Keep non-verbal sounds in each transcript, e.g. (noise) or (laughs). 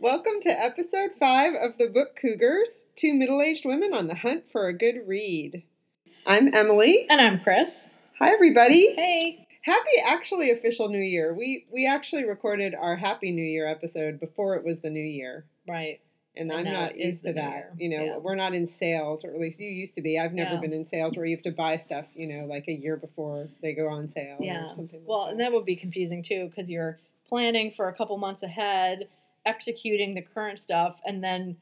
Welcome to episode five of the book Cougars Two Middle Aged Women on the Hunt for a Good Read. I'm Emily. And I'm Chris. Hi, everybody. Hey. Happy actually official New Year. We we actually recorded our Happy New Year episode before it was the New Year. Right. And, And I'm not used to that. Year. You know, Yeah. we're not in sales, or at least you used to be. I've never Yeah. been in sales where you have to buy stuff, you know, like a year before they go on sale Yeah. or something like Well, that. and that would be confusing too because you're planning for a couple months ahead, executing the current stuff, and then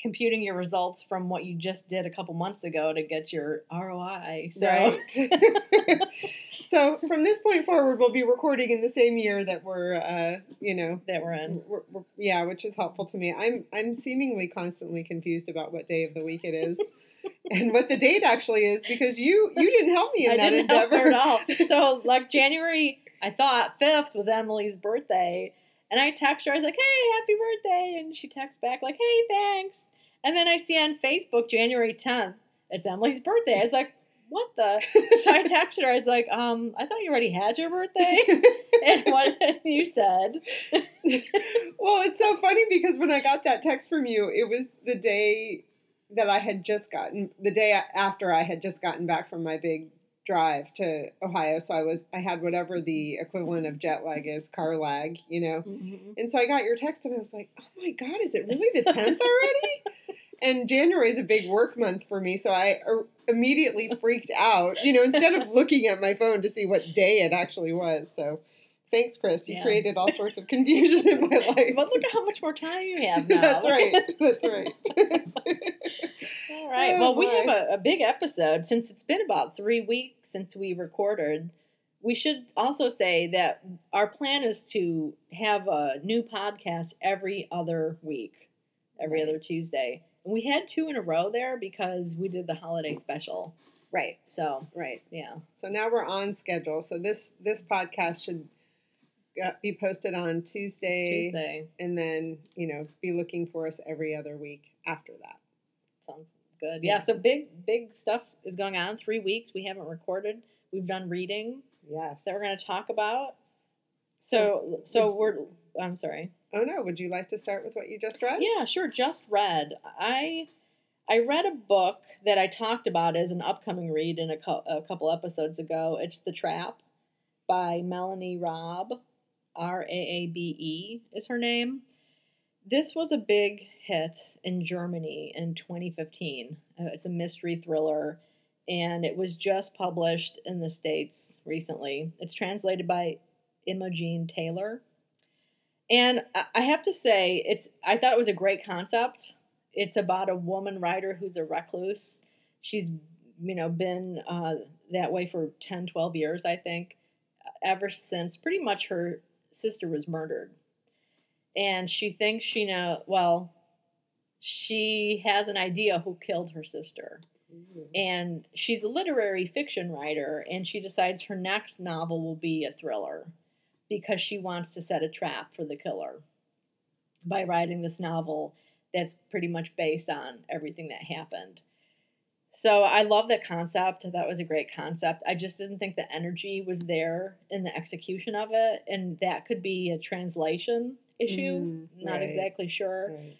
computing your results from what you just did a couple months ago to get your ROI. So, Right. (laughs) so from this point forward, we'll be recording in the same year that we're, uh, you know, that we're in. we're, we're- yeah, which is helpful to me. I'm I'm seemingly constantly confused about what day of the week it is, (laughs) and what the date actually is because you you didn't help me in I that endeavor at all. (laughs) So, like January, I thought fifth was Emily's birthday, and I text her. I was like, "Hey, happy birthday!" And she texts back like, "Hey, thanks." And then I see on Facebook January tenth, it's Emily's birthday. I was like, "What the?" (laughs) So I texted her. I was like, "Um, I thought you already had your birthday." (laughs) and what you said? well, it's so funny because when I got that text from you, it was the day that I had just gotten the day after I had just gotten back from my big drive to Ohio. So I was I had whatever the equivalent of jet lag is, car lag, you know. And so I got your text and I was like, "Oh my god, is it really the 10th already?" (laughs) and January is a big work month for me, so I uh, immediately freaked out, you know, instead of looking at my phone to see what day it actually was. So Thanks, Chris. You Yeah. created all sorts of confusion in my (laughs) life. But look at how much more time you have (laughs) now. That's right. That's (laughs) right. All right. Oh, well, we have a, a big episode since it's been about three weeks since we recorded. We should also say that our plan is to have a new podcast every other week, every Right. other Tuesday. And we had two in a row there because we did the holiday special. right. So, Right. yeah. So now we're on schedule. So this this podcast should Uh, be posted on Tuesday, Tuesday. and then you know be looking for us every other week after that. Sounds good. Yeah. Yeah. So, big, big stuff is going on. Three weeks. We haven't recorded. We've done reading. Yes. that we're going to talk about. So, so we're. I'm sorry. Oh no! Would you like to start with what you just read? Yeah, sure. Just read. I I read a book that I talked about as an upcoming read in a, cou- a couple episodes ago. It's The Trap by Melanie Raabe. R A A B E is her name. This was a big hit in Germany in 2015. Uh, it's a mystery thriller, and it was just published in the States recently. It's translated by Imogen Taylor. And I- I have to say, it's I thought it was a great concept. It's about a woman writer who's a recluse. She's, you know, been uh, that way for 10, 12 years, I think, ever since pretty much her sister was murdered. And she thinks she know, well, she has an idea who killed her sister Ooh. and she's a literary fiction writer and she decides her next novel will be a thriller because she wants to set a trap for the killer by writing this novel that's pretty much based on everything that happened so i love that concept that was a great concept i just didn't think the energy was there in the execution of it and that could be a translation issue Mm, not right. exactly sure Right.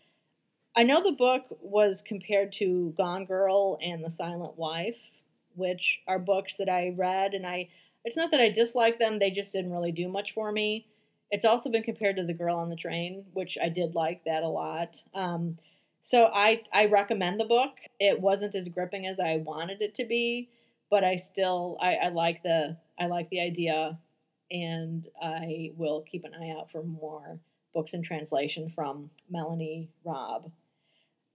I know the book was compared to Gone Girl and The Silent Wife, which are books that I read, and I. It's not that I dislike them; they just didn't really do much for me. It's also been compared to The Girl on the Train, which I did like that a lot. Um, so I I recommend the book. It wasn't as gripping as I wanted it to be, but I still I, I like the I like the idea, and I will keep an eye out for more books in translation from Melanie Raabe.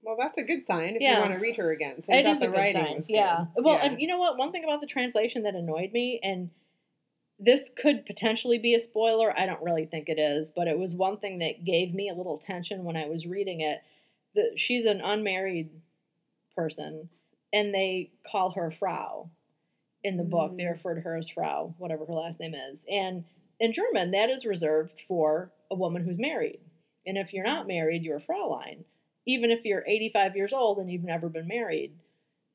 Well, that's a good sign if you want to read her again. So It is the a good writing sign. was good. Yeah. Well, Yeah. and you know what? One thing about the translation that annoyed me, and this could potentially be a spoiler. I don't really think it is, but it was one thing that gave me a little tension when I was reading it. That she's an unmarried person, and they call her Frau in the book. They Mm. refer to her as Frau, whatever her last name is, and in German, that is reserved for a woman who's married. And if you're not married, you're a Fraulein. Even if you're 85 years old and you've never been married.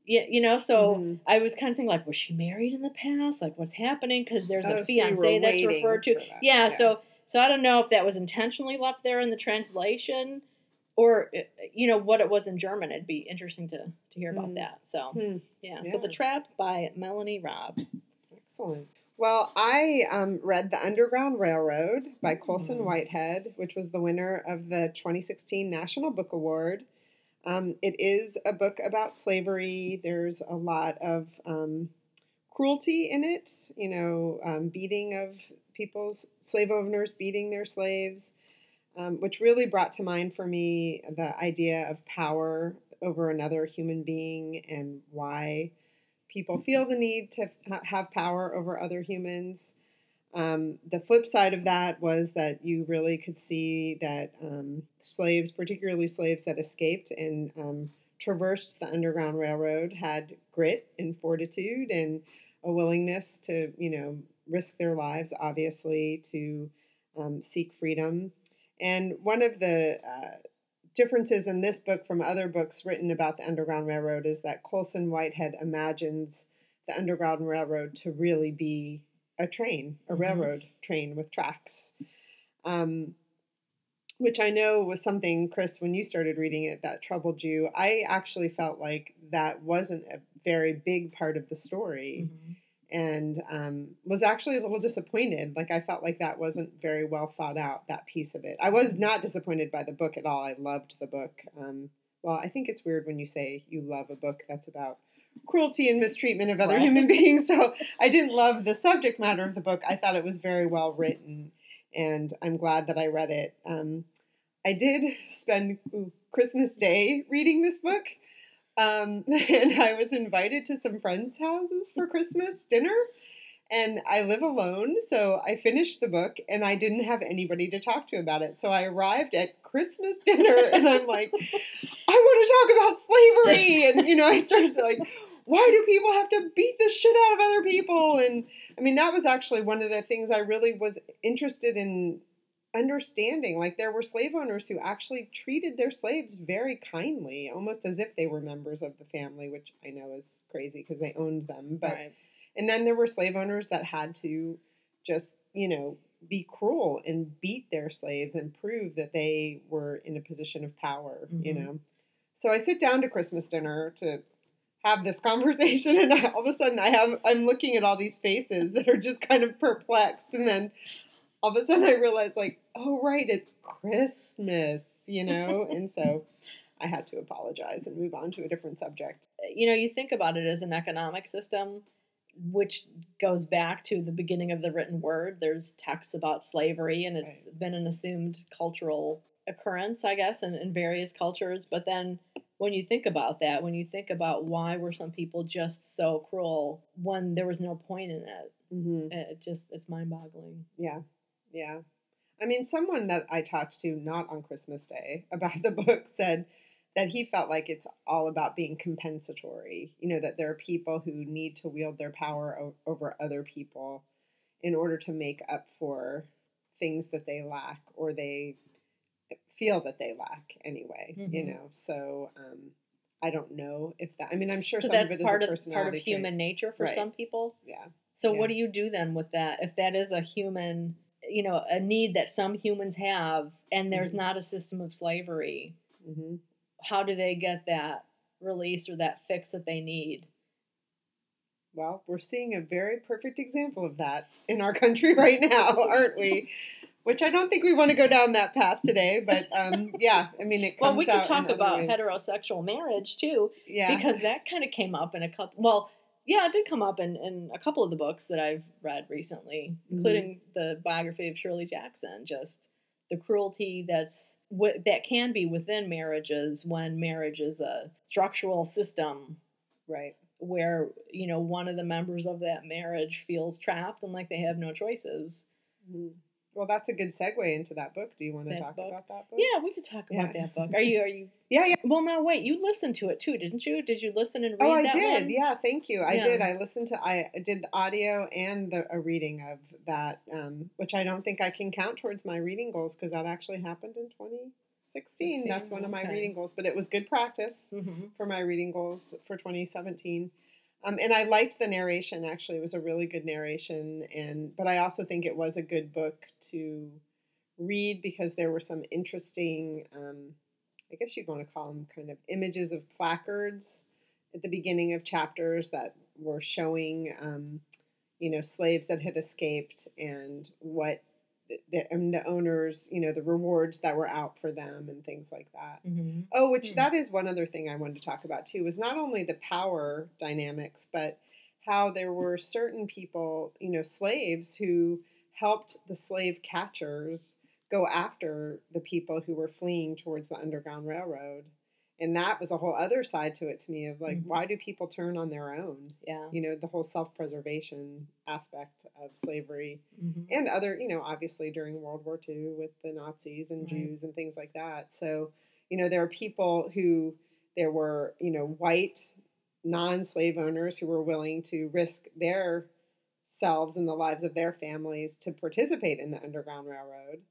Yeah, you know, so Mhm. I was kind of thinking, like, was she married in the past? Like, what's happening? Because there's Oh, a so fiance that's referred to. that. Yeah, Yeah. so So I don't know if that was intentionally left there in the translation or uh, you know what it was in German. It'd be interesting to to hear about Mm. that. So Hmm. yeah, so the trap by Melanie Raabe. Excellent. Well, I um, read The Underground Railroad by Colson Mm. Whitehead, which was the winner of the 2016 National Book Award. Um, it is a book about slavery. There's a lot of um, cruelty in it, you know, um, beating of people's slave owners, beating their slaves, um, which really brought to mind for me the idea of power over another human being and why people feel the need to ha- have power over other humans. Um, the flip side of that was that you really could see that um, slaves, particularly slaves that escaped and um, traversed the Underground Railroad, had grit and fortitude and a willingness to, you know, risk their lives, obviously, to um, seek freedom. And one of the uh, differences in this book from other books written about the Underground Railroad is that Colson Whitehead imagines the Underground Railroad to really be a train, a Mhm. railroad train with tracks. Um, which I know was something, Chris, when you started reading it, that troubled you. I actually felt like that wasn't a very big part of the story and um, was actually a little disappointed. Like I felt like that wasn't very well thought out. That piece of it. I was not disappointed by the book at all. I loved the book. Um, well, I think it's weird when you say you love a book that's about cruelty and mistreatment of other Right. human (laughs) beings. So I didn't love the subject matter of the book. I thought it was very well written, and I'm glad that I read it. Um, I did spend Christmas Day reading this book. Um, (laughs) and I was invited to some friends' houses for Christmas dinner. And I live alone, so I finished the book and I didn't have anybody to talk to about it. So I arrived at Christmas (laughs) dinner and I'm like, I want to talk about slavery. And, you know, I started to like, why do people have to beat the shit out of other people? And I mean, that was actually one of the things I really was interested in understanding. Like, there were slave owners who actually treated their slaves very kindly, almost as if they were members of the family, which I know is crazy because they owned them. But right. and then there were slave owners that had to just, you know, be cruel and beat their slaves and prove that they were in a position of power, you Mhm. know. So I sit down to Christmas dinner to have this conversation (laughs) and I, all of a sudden I have I'm looking at all these faces that are just kind of perplexed and then all of a sudden I realized, like, oh right, it's Christmas, you know? and so I had to apologize and move on to a different subject. you know, you think about it as an economic system, which goes back to the beginning of the written word. There's texts about slavery, and it's been an assumed cultural occurrence, I guess, in, in various cultures. But then when you think about that, when you think about why were some people just so cruel when there was no point in it, Mm-hmm. it just, it's mind boggling. Yeah, yeah. I mean, someone that I talked to not on Christmas Day (laughs) about the book said that he felt like it's all about being compensatory. You know, that there are people who need to wield their power o- over other people in order to make up for things that they lack or they feel that they lack anyway. You Mhm. know, so um, I don't know if that. I mean, I'm sure so some that's of it is part of part of trait. human nature for Right. some people. Yeah. So Yeah. what do you do then with that? If that is a human, you know, a need that some humans have, and there's Mhm. not a system of slavery, hmm how do they get that release or that fix that they need? Well, we're seeing a very perfect example of that in our country (laughs) right now, aren't we? Which I don't think we want to go down that path today, but um, (laughs) yeah, I mean, it comes Well, we could talk about ways. heterosexual marriage too, yeah, because that kind of came up in a couple. Well, yeah, it did come up in, in a couple of the books that I've read recently, Mhm. including the biography of Shirley Jackson. Just the cruelty that's that can be within marriages when marriage is a structural system right. where you know one of the members of that marriage feels trapped and like they have no choices. Mhm. Well, that's a good segue into that book. Do you want to That talk book? about that book? Yeah, we could talk about Yeah. that book. Are you? Are you? (laughs) yeah, yeah. Well, now wait. You listened to it too, didn't you? Did you listen and read Oh, I did. one? Yeah, thank you. I Yeah. did. I listened to. I did the audio and the a reading of that, um, which I don't think I can count towards my reading goals because that actually happened in 2016. That's one of my okay. reading goals, but it was good practice. hmm for my reading goals for 2017. Um, and I liked the narration. Actually, it was a really good narration, and but I also think it was a good book to read because there were some interesting, um, I guess you'd want to call them kind of images of placards at the beginning of chapters that were showing, um, you know, slaves that had escaped and what the, and the owners, you know, the rewards that were out for them and things like that. Mm-hmm. Oh, which Hmm. that is one other thing I wanted to talk about too, was not only the power dynamics, but how there were certain people, you know, slaves who helped the slave catchers go after the people who were fleeing towards the Underground Railroad. And that was a whole other side to it to me of like, Mhm. why do people turn on their own? Yeah. You know, the whole self preservation aspect of slavery Mhm. and other, you know, obviously during World War II with the Nazis and Right. Jews and things like that. So, you know, there are people who, there were, you know, white non slave owners who were willing to risk their selves and the lives of their families to participate in the Underground Railroad.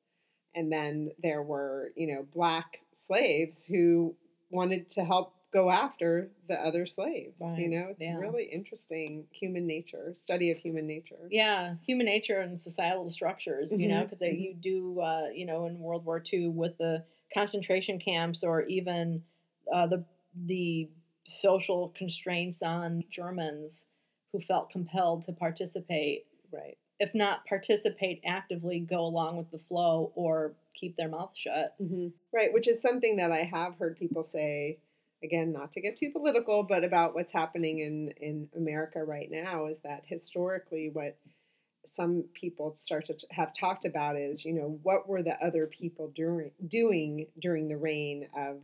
And then there were, you know, black slaves who wanted to help go after the other slaves. You know, it's yeah. really interesting human nature, study of human nature. Yeah, human nature and societal structures, you know, because mhm. you do, uh, you know, in World War II with the concentration camps or even uh, the the social constraints on Germans who felt compelled to participate, Right. If not participate actively, go along with the flow or keep their mouth shut. hmm Right, which is something that I have heard people say, again, not to get too political, but about what's happening in, in America right now is that historically, what some people start to have talked about is, you know, what were the other people during, doing during the reign of,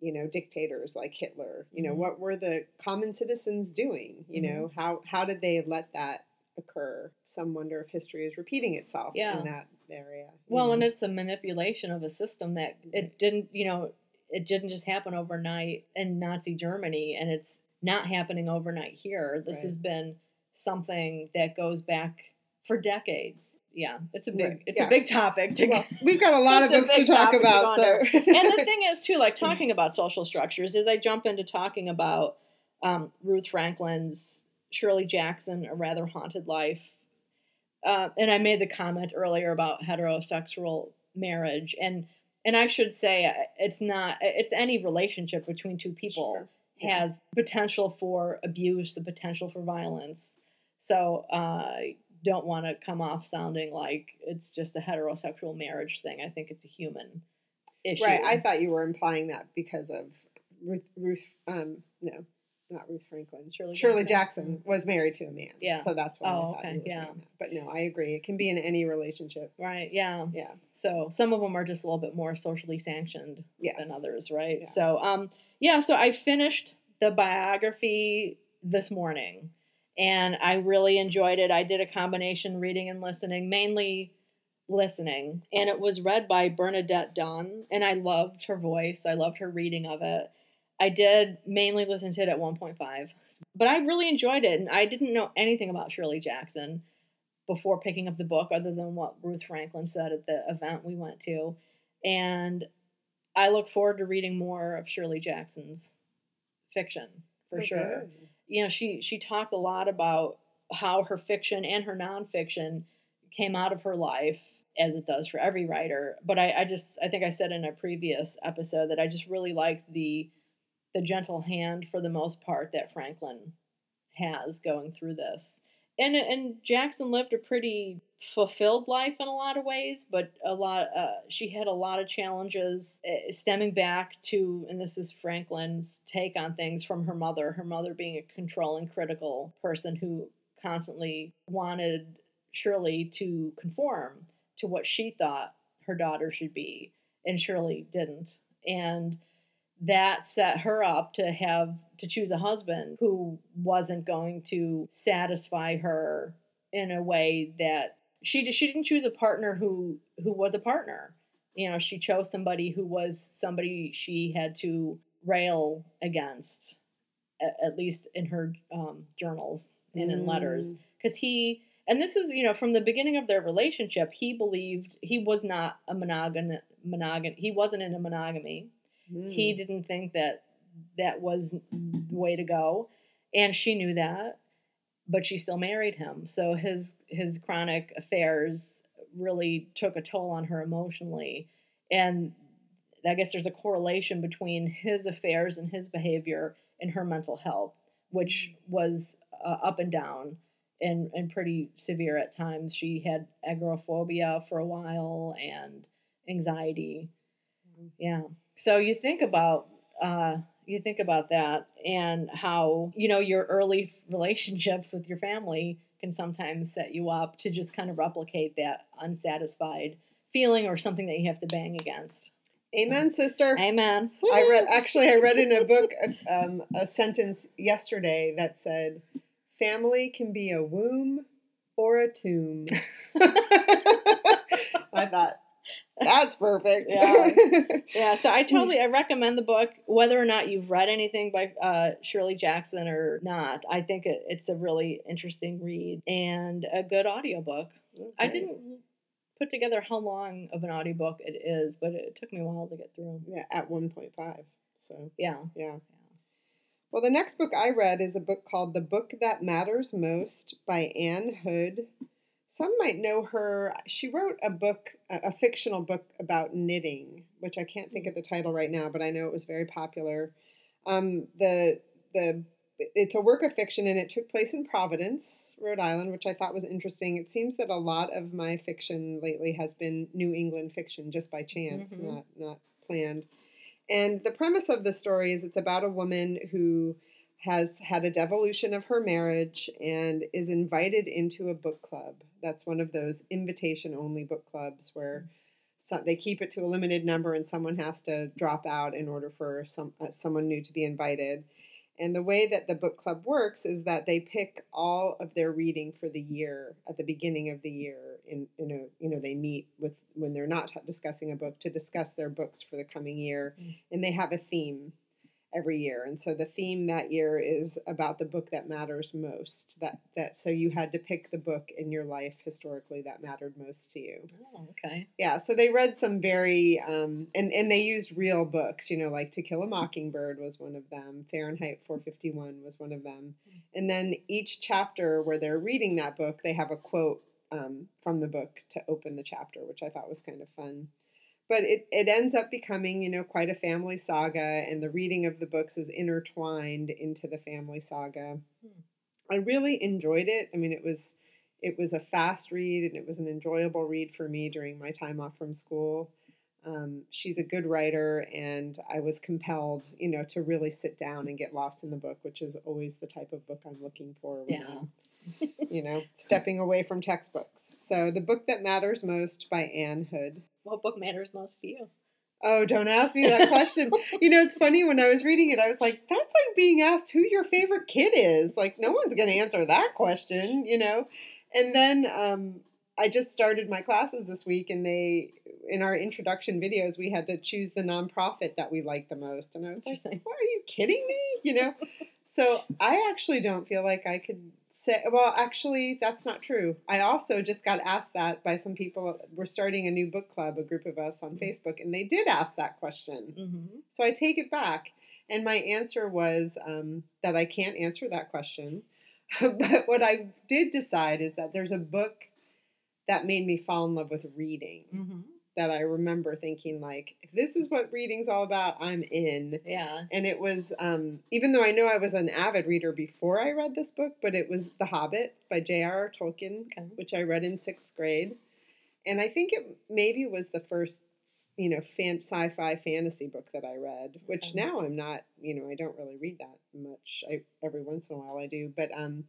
you know, dictators like Hitler? You know, Mhm. what were the common citizens doing? You know, how how did they let that occur? Some wonder if history is repeating itself Yeah. in that area. Well, know? and it's a manipulation of a system that it didn't, you know, it didn't just happen overnight in Nazi Germany, and it's not happening overnight here. This Right. has been something that goes back for decades. Yeah, it's a big, Right, it's yeah. a big topic. To, Well, (laughs) we've got a lot of books to talk to about. go So, and the (laughs) thing is, too, like talking about social structures, is I jump into talking about um, Ruth Franklin's Shirley Jackson, A Rather Haunted Life. Uh, and I made the comment earlier about heterosexual marriage. And and I should say uh, it's not it's any relationship between two people Sure. Yeah. has potential for abuse, the potential for violence. So uh, I don't want to come off sounding like it's just a heterosexual marriage thing. I think it's a human issue. right, I thought you were implying that because of Ruth. Ruth um, no, not Ruth Franklin. Shirley Shirley Jackson. Jackson was married to a man. Yeah. So that's why Oh, I thought okay, you were yeah. saying that. But no, I agree. It can be in any relationship. right. Yeah. Yeah. So some of them are just a little bit more socially sanctioned Yes. than others, right? Yeah. So, um, yeah, so I finished the biography this morning and I really enjoyed it. I did a combination reading and listening, mainly listening, and it was read by Bernadette Dunne, and I loved her voice. I loved her reading of it. I did mainly listen to it at 1.5, but I really enjoyed it, and I didn't know anything about Shirley Jackson before picking up the book, other than what Ruth Franklin said at the event we went to. And I look forward to reading more of Shirley Jackson's fiction for Oh, sure. You know, she she talked a lot about how her fiction and her nonfiction came out of her life, as it does for every writer. But I, I just I think I said in a previous episode that I just really like the the gentle hand for the most part that Franklin has going through this. And and Jackson lived a pretty fulfilled life in a lot of ways, but a lot uh, she had a lot of challenges uh, stemming back to and this is Franklin's take on things from her mother, her mother being a controlling critical person who constantly wanted Shirley to conform to what she thought her daughter should be and Shirley didn't. And that set her up to have to choose a husband who wasn't going to satisfy her in a way that she she didn't choose a partner who who was a partner. You know, she chose somebody who was somebody she had to rail against, at, least in her um, journals and in letters, Mm. because he and this is you know from the beginning of their relationship he believed he was not a monogam monogam he wasn't in a he Mm. didn't think that that was the way to go and she knew that but she still married him so his his chronic affairs really took a toll on her emotionally. And I guess there's a correlation between his affairs and his behavior and her mental health, which was uh, up and down and, and pretty severe at times. She had agoraphobia for a while and anxiety. Yeah. So you think about uh, you think about that and how you know your early relationships with your family can sometimes set you up to just kind of replicate that unsatisfied feeling or something that you have to bang against. Amen, sister. Amen. I read actually I read in a book um, a sentence yesterday that said, "Family can be a womb or a tomb." (laughs) I thought that's perfect. Yeah. (laughs) yeah, so I totally I recommend the book whether or not you've read anything by uh, Shirley Jackson or not. I think it, it's a really interesting read and a good audiobook. Okay. I didn't put together how long of an audiobook it is, but it took me a while to get through. Yeah, at 1.5. So, yeah. Yeah. Well, the next book I read is a book called The Book That Matters Most by Ann Hood. Some might know her. She wrote a book, a fictional book about knitting, which I can't think of the title right now, but I know it was very popular. Um, the the it's a work of fiction and it took place in Providence, Rhode Island, which I thought was interesting. It seems that a lot of my fiction lately has been New England fiction just by chance, mm-hmm. not not planned. And the premise of the story is it's about a woman who has had a devolution of her marriage and is invited into a book club. That's one of those invitation only book clubs where mm-hmm. some, they keep it to a limited number and someone has to drop out in order for some uh, someone new to be invited. And the way that the book club works is that they pick all of their reading for the year at the beginning of the year. In, in a, you know, they meet with when they're not discussing a book to discuss their books for the coming year, mm. and they have a theme every year. And so the theme that year is about the book that matters most. That that so you had to pick the book in your life historically that mattered most to you. Oh, okay. Yeah. So they read some very um, and and they used real books. You know, like To Kill a Mockingbird was one of them. Fahrenheit 451 was one of them. Hmm. And then each chapter where they're reading that book, they have a quote um, from the book to open the chapter, which I thought was kind of fun but it, it ends up becoming you know quite a family saga and the reading of the books is intertwined into the family saga hmm. i really enjoyed it i mean it was it was a fast read and it was an enjoyable read for me during my time off from school um, she's a good writer and i was compelled you know to really sit down and get lost in the book which is always the type of book i'm looking for yeah. I'm, you know stepping away from textbooks so the book that matters most by ann hood what book matters most to you? Oh, don't ask me that question. (laughs) you know, it's funny when I was reading it, I was like, that's like being asked who your favorite kid is. Like, no one's going to answer that question, you know? And then um, I just started my classes this week, and they, in our introduction videos, we had to choose the nonprofit that we liked the most. And I was like, (laughs) what, are you kidding me? You know? so I actually don't feel like I could say, well, actually, that's not true. I also just got asked that by some people. We're starting a new book club, a group of us on mm-hmm. Facebook, and they did ask that question. Mm-hmm. So I take it back. And my answer was um, that I can't answer that question. (laughs) but what I did decide is that there's a book that made me fall in love with reading. Mm-hmm that I remember thinking like, if this is what reading's all about, I'm in. Yeah. And it was, um, even though I know I was an avid reader before I read this book, but it was The Hobbit by J.R.R. Tolkien, okay. which I read in sixth grade, and I think it maybe was the first, you know, fan sci-fi fantasy book that I read. Which okay. now I'm not, you know, I don't really read that much. I every once in a while I do, but um,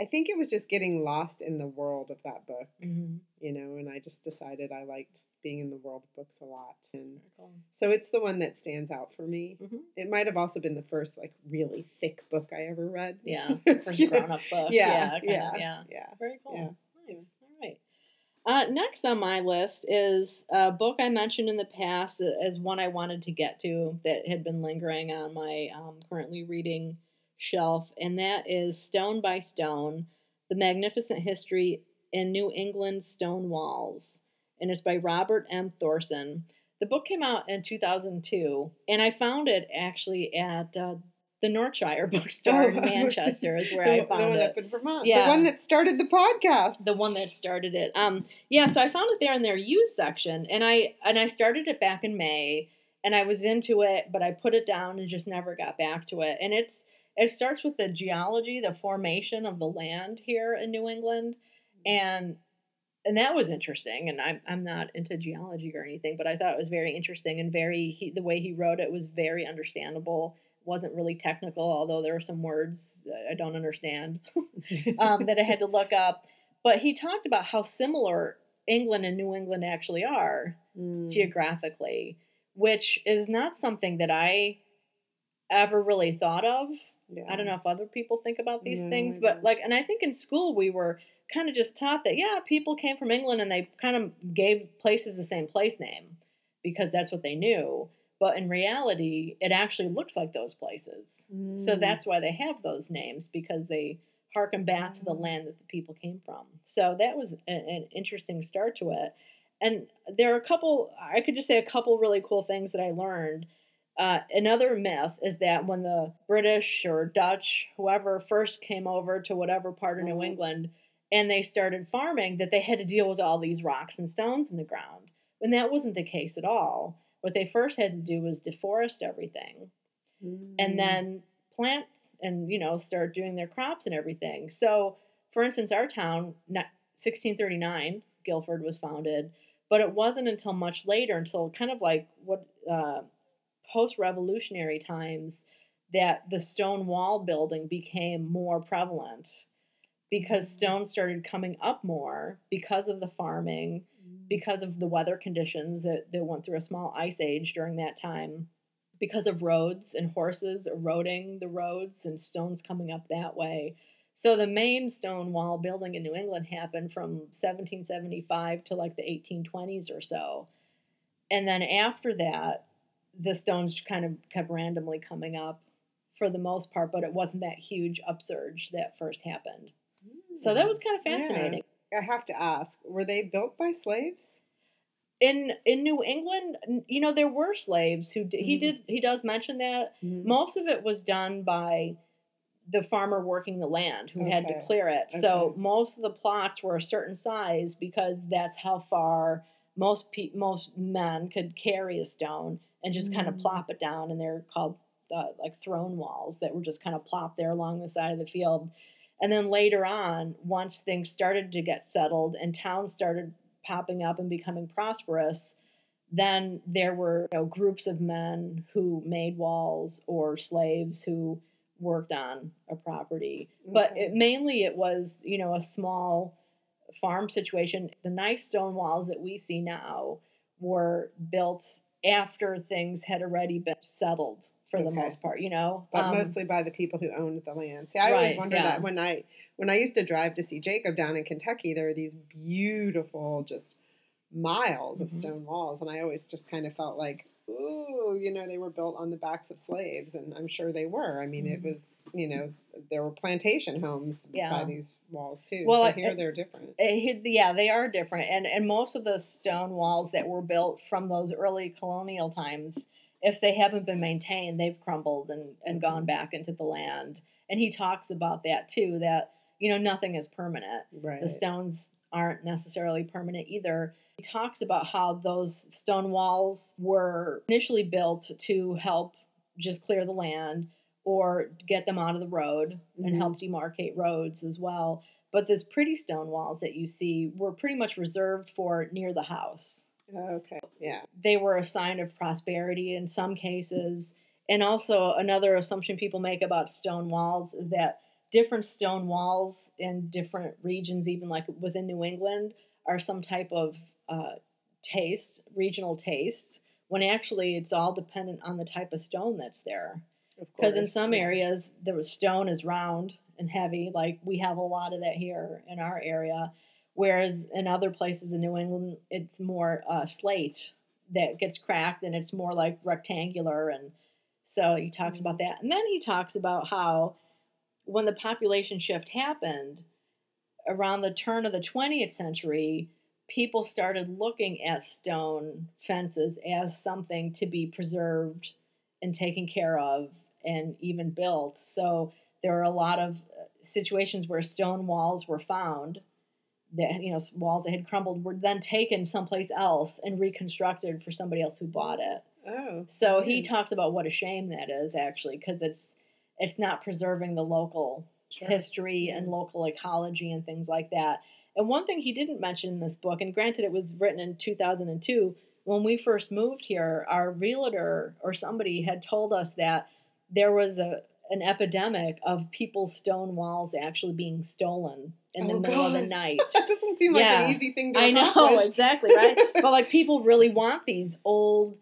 I think it was just getting lost in the world of that book, mm-hmm. you know, and I just decided I liked being in the world of books a lot. And cool. so it's the one that stands out for me. Mm-hmm. It might have also been the first like really thick book I ever read. Yeah, (laughs) first grown up book. Yeah, yeah, yeah, yeah, yeah. Very cool. Yeah. Nice. All right. Uh, next on my list is a book I mentioned in the past as one I wanted to get to that had been lingering on my um, currently reading shelf, and that is Stone by Stone The Magnificent History in New England Stone Walls. And it's by Robert M. Thorson. The book came out in 2002, and I found it actually at uh, the Northshire (laughs) bookstore in (laughs) Manchester is where the, I the found one it. up in Vermont. Yeah. The one that started the podcast. the one that started it. Um, yeah, so I found it there in their used section, and I and I started it back in May, and I was into it, but I put it down and just never got back to it. And it's it starts with the geology, the formation of the land here in New England, and and that was interesting. And I'm I'm not into geology or anything, but I thought it was very interesting and very he, the way he wrote it was very understandable. wasn't really technical, although there were some words I don't understand (laughs) um, that I had to look up. But he talked about how similar England and New England actually are Mm. geographically, which is not something that I ever really thought of. Yeah. I don't know if other people think about these things, but like, and I think in school we were kind of just taught that, yeah, people came from England and they kind of gave places the same place name because that's what they knew. But in reality, it actually looks like those places. So Mm. that's why they have those names because they harken back to the Mm. land that the people came from. So that was a, an interesting start to it. And there are a couple, I could just say a couple really cool things that I learned. Uh, another myth is that when the British or Dutch, whoever first came over to whatever part of New Mhm. England, and they started farming, that they had to deal with all these rocks and stones in the ground. And that wasn't the case at all. What they first had to do was deforest everything Mm. and then plant and you know start doing their crops and everything. So, for instance, our town, 1639, Guilford was founded, but it wasn't until much later, until kind of like what uh, post-revolutionary times, that the stone wall building became more prevalent because Mm. stone started coming up more because of the farming Mm. because of the weather conditions that, that went through a small ice age during that time, because of roads and horses eroding the roads and stones coming up that way. So the main stone wall building in New England happened from 1775 to like the 1820s or so. And then after that, the stones kind of kept randomly coming up for the most part, but it wasn't that huge upsurge that first happened. So that was kind of Yeah. fascinating. I have to ask: Were they built by slaves? in in New England, you know, there were slaves who d- he Mhm. did he does mention that Mhm. most of it was done by the farmer working the land who had to clear it. So most of the plots were a certain size because that's how far most pe- most men could carry a stone and just kind of Mm. plop it down, and they're called uh, like thrown walls that were just kind of plopped there along the side of the field. And then later on, once things started to get settled and towns started popping up and becoming prosperous, then there were you know, groups of men who made walls or slaves who worked on a property. But it, mainly it was, you know, a small farm situation. The nice stone walls that we see now were built after things had already been settled for the most part, you know. but Um, mostly by the people who owned the land. See, I always wonder yeah. that when I when I used to drive to see Jacob down in Kentucky, there were these beautiful, just miles of Mhm. stone walls, and I always just kind of felt like, ooh, you know, they were built on the backs of slaves, and I'm sure they were. I mean, it Mhm. was, you know, there were plantation homes by these walls too. Well, so here they're different. Uh, he- yeah, they are different, and and most of the stone walls that were built from those early colonial times, if they haven't been maintained, they've crumbled and and gone Mhm. back into the land. And he talks about that too. That you know nothing is permanent. Right. The stones aren't necessarily permanent either. Talks about how those stone walls were initially built to help just clear the land or get them out of the road and Mhm. help demarcate roads as well. But those pretty stone walls that you see were pretty much reserved for near the house. Okay. Yeah. They were a sign of prosperity in some cases. And also, another assumption people make about stone walls is that different stone walls in different regions, even like within New England, are some type of uh, taste, regional tastes, when actually it's all dependent on the type of stone that's there. Of Because in some areas, the stone is round and heavy, like we have a lot of that here in our area. Whereas in other places in New England, it's more uh, slate that gets cracked and it's more like rectangular. And so he talks about that. And then he talks about how when the population shift happened around the turn of the 20th century, people started looking at stone fences as something to be preserved and taken care of and even built. So there are a lot of uh, situations where stone walls were found that you know walls that had crumbled were then taken someplace else and reconstructed for somebody else who bought it. Oh. So he talks about what a shame that is actually because it's it's not preserving the local Sure. history and local ecology and things like that. And one thing he didn't mention in this book, and granted it was written in 2002, when we first moved here, our realtor or somebody had told us that there was a an epidemic of people's stone walls actually being stolen in the Oh, middle of the (laughs) night. That doesn't seem like Yeah. an easy thing to do. I know accomplish. exactly right, (laughs) but like people really want these old,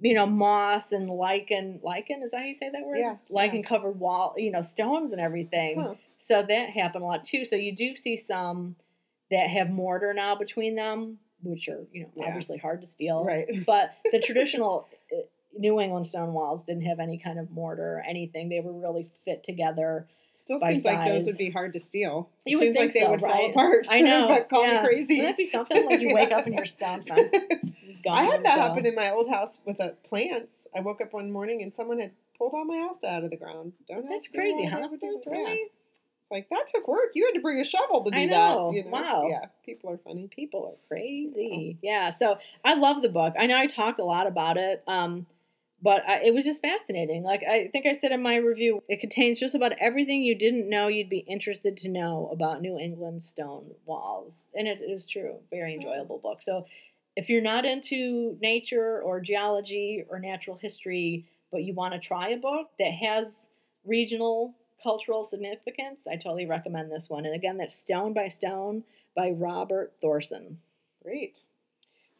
you know, moss and lichen. Lichen is that how you say that word? Yeah, Lichen yeah. covered wall, you know, stones and everything. Huh. So that happened a lot too. So you do see some that have mortar now between them, which are you know Yeah. obviously hard to steal. Right. (laughs) But the traditional uh, New England stone walls didn't have any kind of mortar or anything. They were really fit together. Still seems like those would be hard to steal. You it would seems think like they so, would fall apart. I know. (laughs) but call yeah. me crazy. Wouldn't that be something? Like you wake up and your stone fence (laughs) gone. I had that so- happen in my old house with a plants. I woke up one morning and someone had pulled all my house out of the ground. Don't That's crazy, huh? they would do That's really Yeah. It's like that took work. You had to bring a shovel to do that. You know? Wow. Yeah, people are funny. people are crazy. Yeah. So I love the book. I know I talked a lot about it, um, but I, it was just fascinating. Like I think I said in my review, it contains just about everything you didn't know you'd be interested to know about New England stone walls, and it is true. Very enjoyable book. So if you're not into nature or geology or natural history, but you want to try a book that has regional cultural significance, I totally recommend this one. And again, that's Stone by Stone by Robert Thorson. Great.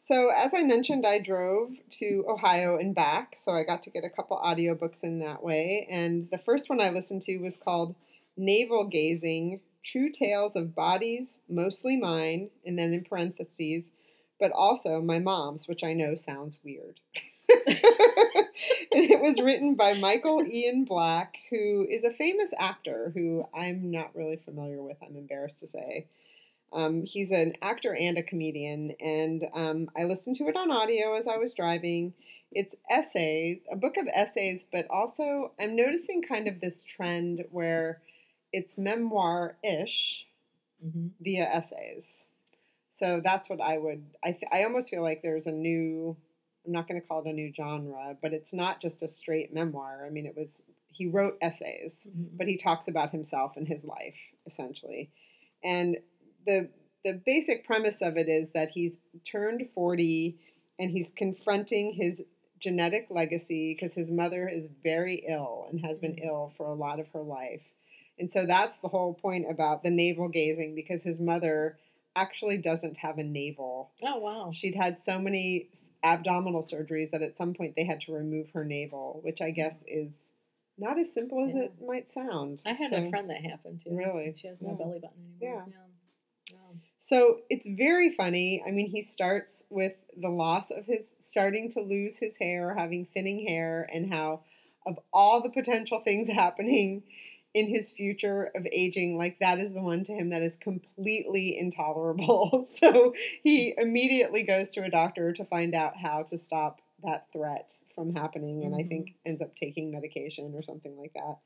So, as I mentioned, I drove to Ohio and back, so I got to get a couple audiobooks in that way. And the first one I listened to was called Navel Gazing True Tales of Bodies, Mostly Mine, and then in parentheses, but also my mom's, which I know sounds weird. (laughs) (laughs) and it was written by Michael Ian Black, who is a famous actor who I'm not really familiar with, I'm embarrassed to say. Um, he's an actor and a comedian, and um, I listened to it on audio as I was driving. It's essays, a book of essays, but also I'm noticing kind of this trend where it's memoir ish Mm-hmm. via essays. So that's what I would, I, th- I almost feel like there's a new, I'm not going to call it a new genre, but it's not just a straight memoir. I mean, it was, he wrote essays Mm-hmm. but he talks about himself and his life essentially. And the the basic premise of it is that he's turned 40 and he's confronting his genetic legacy because his mother is very ill and has been ill for a lot of her life. And so that's the whole point about the navel gazing because his mother actually doesn't have a navel. Oh wow. She'd had so many abdominal surgeries that at some point they had to remove her navel, which I guess is not as simple as Yeah. it might sound. I had So- a friend that happened to. Really? She has no Yeah. belly button anymore. Yeah. Yeah. So it's very funny. I mean, he starts with the loss of his starting to lose his hair, having thinning hair, and how of all the potential things (laughs) happening in his future of aging, like that is the one to him that is completely intolerable. (laughs) so he immediately goes to a doctor to find out how to stop that threat from happening, and I think ends up taking medication or something like that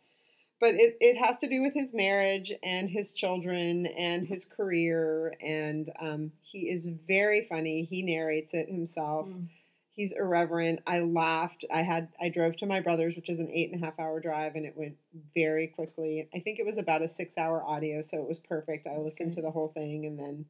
but it, it has to do with his marriage and his children and his career and um, he is very funny he narrates it himself Mm. He's irreverent i laughed i had i drove to my brother's which is an eight and a half hour drive and it went very quickly i think it was about a six hour audio so it was perfect i listened Okay. to the whole thing and then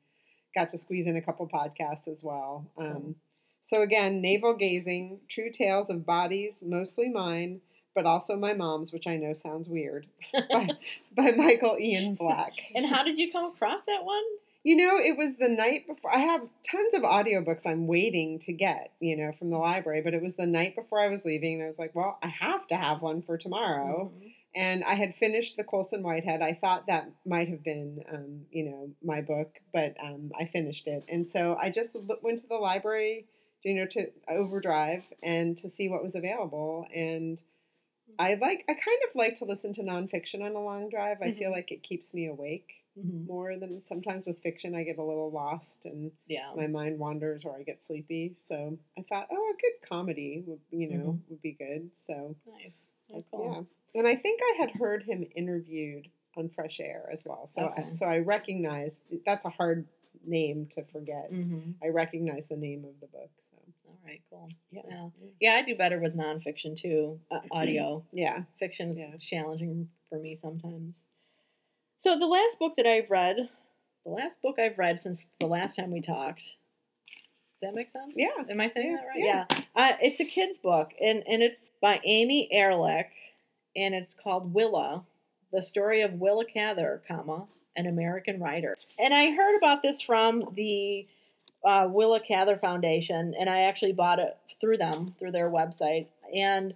got to squeeze in a couple podcasts as well um, so again navel gazing true tales of bodies mostly mine but also my mom's, which I know sounds weird, (laughs) by, by (laughs) Michael Ian Black. and how did you come across that one? You know, it was the night before. I have tons of audiobooks I'm waiting to get, you know, from the library, but it was the night before I was leaving. And I was like, well, I have to have one for tomorrow. Mhm. And I had finished the Colson Whitehead. I thought that might have been, um, you know, my book, but um, I finished it. And so I just went to the library, you know, to Overdrive and to see what was available. And I like, I kind of like to listen to nonfiction on a long drive. I feel Mhm. like it keeps me awake Mhm. more than sometimes with fiction. I get a little lost and Yeah. my mind wanders or I get sleepy. So I thought, oh, a good comedy would, you know, Mhm. would be good. So Nice. Oh, cool. Yeah, and I think I had heard him interviewed on Fresh Air as well. So, Okay. I, so I recognize that's a hard name to forget. Mm-hmm. I recognize the name of the book. So All right, cool. yeah, Yeah. Yeah, I do better with nonfiction too. Uh, audio (clears throat) yeah. fiction is Yeah. challenging for me sometimes. So the last book that I've read, the last book I've read since the last time we talked. Does that make sense? Yeah. Am I saying Yeah, that right? yeah. Yeah. Uh, it's a kid's book, and, and it's by Amy Ehrlich, and it's called Willa, the story of Willa Cather, comma, an American writer. And I heard about this from the uh, Willa Cather Foundation, and I actually bought it through them, through their website. And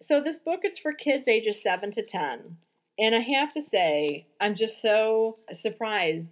so this book it's for kids ages 7 to 10. And I have to say, I'm just so surprised,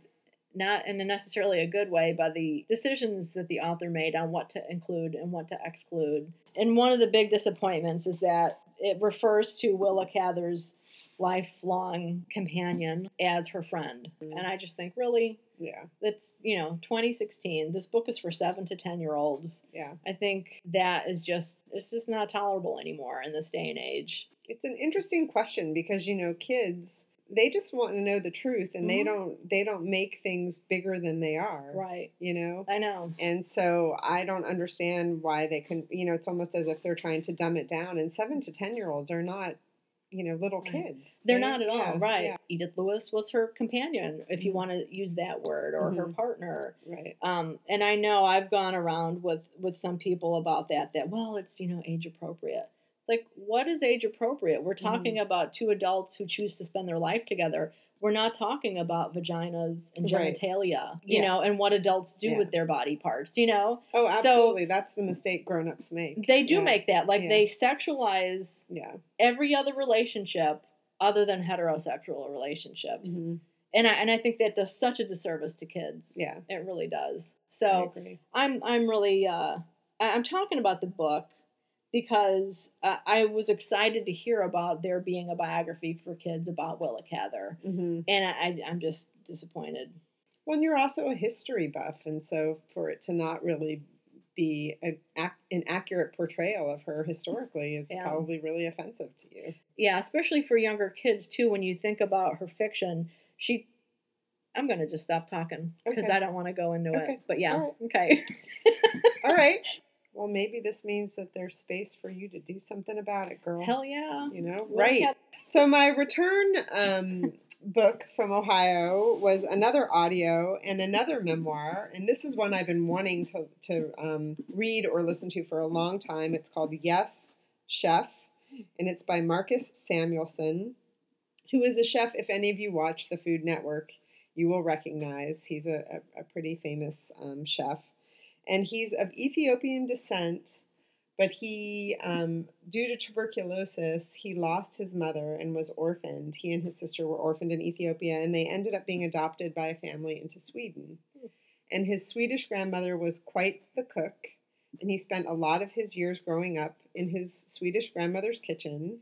not in a necessarily a good way, by the decisions that the author made on what to include and what to exclude. And one of the big disappointments is that it refers to Willa Cather's lifelong companion as her friend. Mhm. And I just think, really? Yeah, That's, you know, 2016. This book is for 7 to 10 year olds. yeah. I think that is just, it's just not tolerable anymore in this day and age. It's an interesting question because you know kids they just want to know the truth and they Mhm. don't they don't make things bigger than they are. Right. You know. I know. And so I don't understand why they can, you know, it's almost as if they're trying to dumb it down. And seven to 10 year olds are not, you know, little kids. They're They- not at all yeah, right. yeah, Edith Lewis was her companion, if you Mhm. want to use that word, or her Mhm. partner. right. Um, and I know I've gone around with with some people about that. That well, it's you know age appropriate. Like, what is age appropriate? We're talking about two adults who choose to spend their life together. We're not talking about vaginas and Right. genitalia, you Yeah. know, and what adults do Yeah. with their body parts, you know. Oh, So- absolutely. That's the mistake grown ups make. They do Yeah, make that. Like they sexualize Yeah. every other relationship other than heterosexual relationships. Mhm. And I and I think that does such a disservice to kids. Yeah. It really does. So. I'm I'm really uh, I'm talking about the book because uh, I was excited to hear about there being a biography for kids about Willa Cather, hmm and I, I'm just disappointed. Well, and you're also a history buff. And so for it to not really be a, an accurate portrayal of her historically is Yeah. probably really offensive to you. Yeah, especially for younger kids too. When you think about her fiction, she. I'm gonna just stop talking because Okay. I don't want to go into Okay. it. But yeah, right. okay. (laughs) All right. Well, maybe this means that there's space for you to do something about it, girl. Hell yeah. You know, Willa right? Cather- So my return um, (laughs) book from Ohio was another audio and another memoir, and this is one I've been wanting to to um, read or listen to for a long time. It's called Yes, Chef, and it's by Marcus Samuelsson, who is a chef. If any of you watch the Food Network, you will recognize he's a, a, a pretty famous um, chef, and he's of Ethiopian descent but he um, due to tuberculosis he lost his mother and was orphaned. He and his sister were orphaned in ethiopia and they ended up being adopted by a family into sweden. And his swedish grandmother was quite the cook and he spent a lot of his years growing up in his swedish grandmother's kitchen.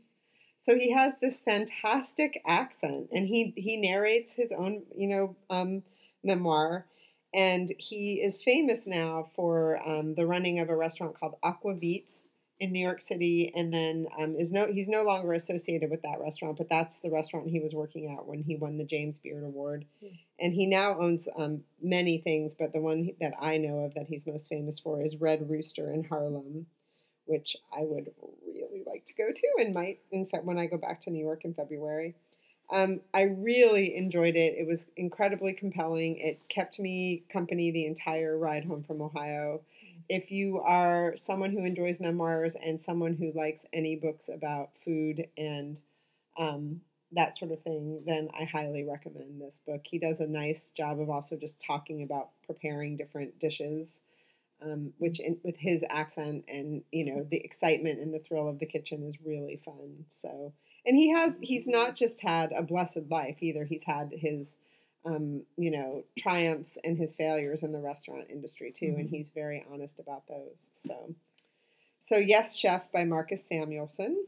So he has this fantastic accent and he he narrates his own you know um, memoir and he is famous now for um, the running of a restaurant called Aquavit in New York City, and then um, is no he's no longer associated with that restaurant, but that's the restaurant he was working at when he won the James Beard Award, Hmm. and he now owns um, many things, but the one that I know of that he's most famous for is Red Rooster in Harlem, which I would really like to go to and might in fact when I go back to New York in February. Um, I really enjoyed it. It was incredibly compelling. It kept me company the entire ride home from Ohio. If you are someone who enjoys memoirs and someone who likes any books about food and um, that sort of thing, then I highly recommend this book. He does a nice job of also just talking about preparing different dishes, um, which in, with his accent and you know the excitement and the thrill of the kitchen is really fun. So and he has he's not just had a blessed life either he's had his um, you know triumphs and his failures in the restaurant industry too and Mhm. he's very honest about those so so yes chef by marcus samuelsson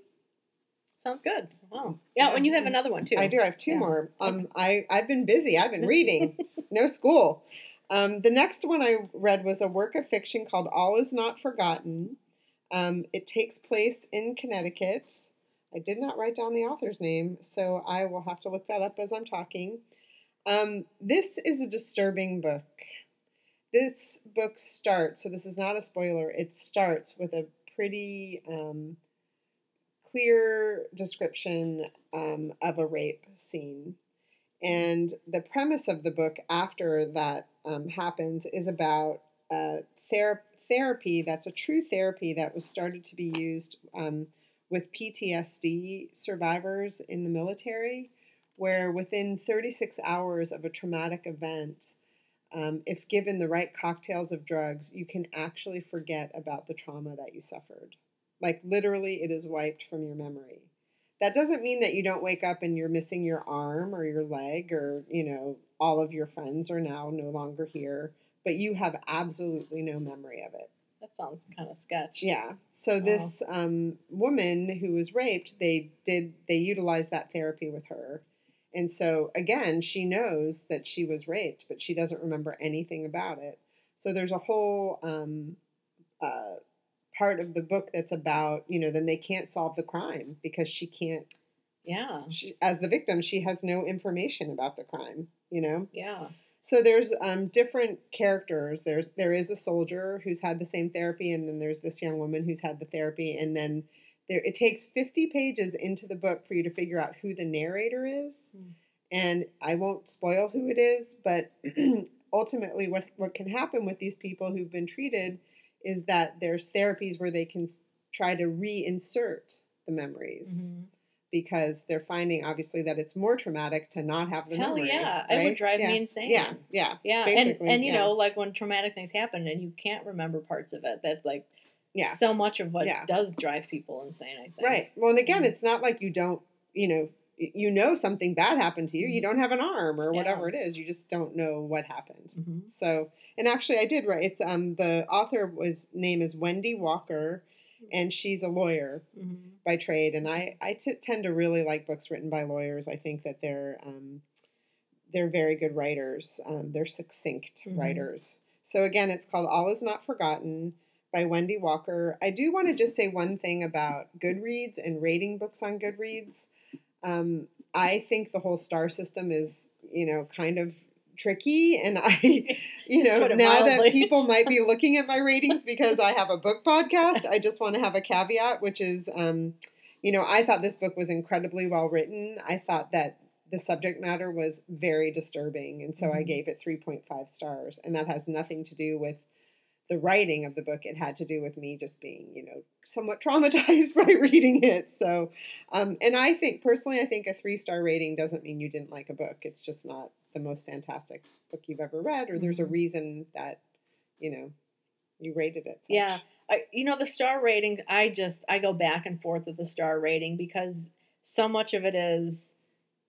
Sounds good. Wow. Yeah, Yeah. and you have another one too. i do i have two Yeah. more um, I, i've been busy i've been reading (laughs) no school um, the next one i read was a work of fiction called all is not forgotten um, it takes place in connecticut I did not write down the author's name, so I will have to look that up as I'm talking. Um, this is a disturbing book. This book starts, so this is not a spoiler, it starts with a pretty um, clear description um, of a rape scene. And the premise of the book after that um, happens is about uh, ther- therapy that's a true therapy that was started to be used um, with PTSD survivors in the military, where within 36 hours of a traumatic event, um, if given the right cocktails of drugs, you can actually forget about the trauma that you suffered. Like literally, it is wiped from your memory. That doesn't mean that you don't wake up and you're missing your arm or your leg or, you know, all of your friends are now no longer here, but you have absolutely no memory of it. That sounds kind of sketch. Yeah. So this um, woman who was raped, they did they utilized that therapy with her, and so again, she knows that she was raped, but she doesn't remember anything about it. So there's a whole um, uh, part of the book that's about you know then they can't solve the crime because she can't. Yeah. She, as the victim, she has no information about the crime. You know. Yeah. So there's um, different characters. There's there is a soldier who's had the same therapy, and then there's this young woman who's had the therapy, and then there it takes 50 pages into the book for you to figure out who the narrator is. Mm. And I won't spoil who it is, but (clears throat) ultimately, what what can happen with these people who've been treated is that there's therapies where they can try to reinsert the memories Mhm. Because they're finding obviously that it's more traumatic to not have the Hell memory. yeah. It would drive yeah. me insane. Yeah, yeah, Yeah. And Basically, and you yeah. know, like when traumatic things happen and you can't remember parts of it, that like yeah. so much of what Yeah. does drive people insane, I think. Right. Well, and again, Mhm. it's not like you don't, you know, you know something bad happened to you. You Mhm. don't have an arm or whatever it is. You just don't know what happened. hmm So, and actually, I did write. It's um the author was name is Wendy Walker, and she's a lawyer hmm by trade. And I I t- tend to really like books written by lawyers. I think that they're um they're very good writers. Um, they're succinct Mhm. writers. So again, it's called All Is Not Forgotten by Wendy Walker. I do want to just say one thing about Goodreads and rating books on Goodreads. Um, I think the whole star system is, you know, kind of tricky and I (laughs) you know now that people might be (laughs) looking at my ratings because I have a book podcast I just want to have a caveat which is um you know I thought this book was incredibly well written. I thought that the subject matter was very disturbing and so I Mhm. gave it 3.5 stars and that has nothing to do with the writing of the book. It had to do with me just being you know somewhat traumatized (laughs) by reading it. So um, and i think personally i think a three star rating doesn't mean you didn't like a book. It's just not the most fantastic book you've ever read or there's a Mhm. reason that you know you rated it such. Yeah. I, you know the star rating i just i go back and forth with the star rating because so much of it is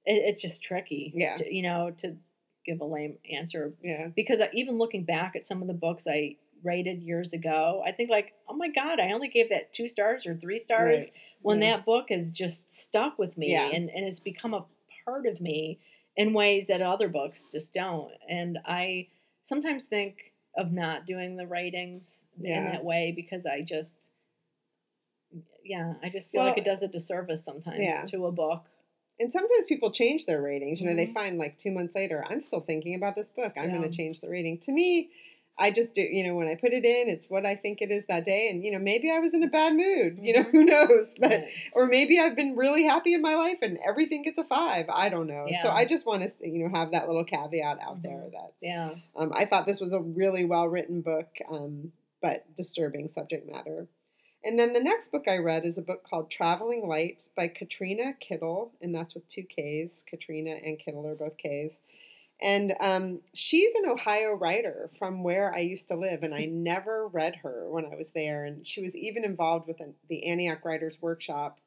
it, it's just tricky Yeah. to, you know to give a lame answer yeah because I, even looking back at some of the books i rated years ago i think like oh my god i only gave that two stars or three stars Right. when that book has just stuck with me Yeah. and, and it's become a part of me in ways that other books just don't. And i sometimes think of not doing the ratings in that way because i just yeah i just feel like it does a disservice sometimes yeah. to a book. And sometimes people change their ratings. You know they Mhm. find like two months later i'm still thinking about this book. I'm going to change the rating. To me i just do you know when i put it in it's what i think it is that day and you know maybe i was in a bad mood you know Mhm. (laughs) who knows but or maybe I've been really happy in my life and everything gets a five. I don't know. So I just want to, you know, have that little caveat out Mhm. there that yeah um, I thought this was a really well written book, um, but disturbing subject matter. And then the next book I read is a book called Traveling Light by Katrina Kittle, and that's with two Ks. Katrina and Kittle are both Ks. And um, she's an Ohio writer from where I used to live, and I (laughs) never read her when I was there. And she was even involved with an, the Antioch Writers Workshop,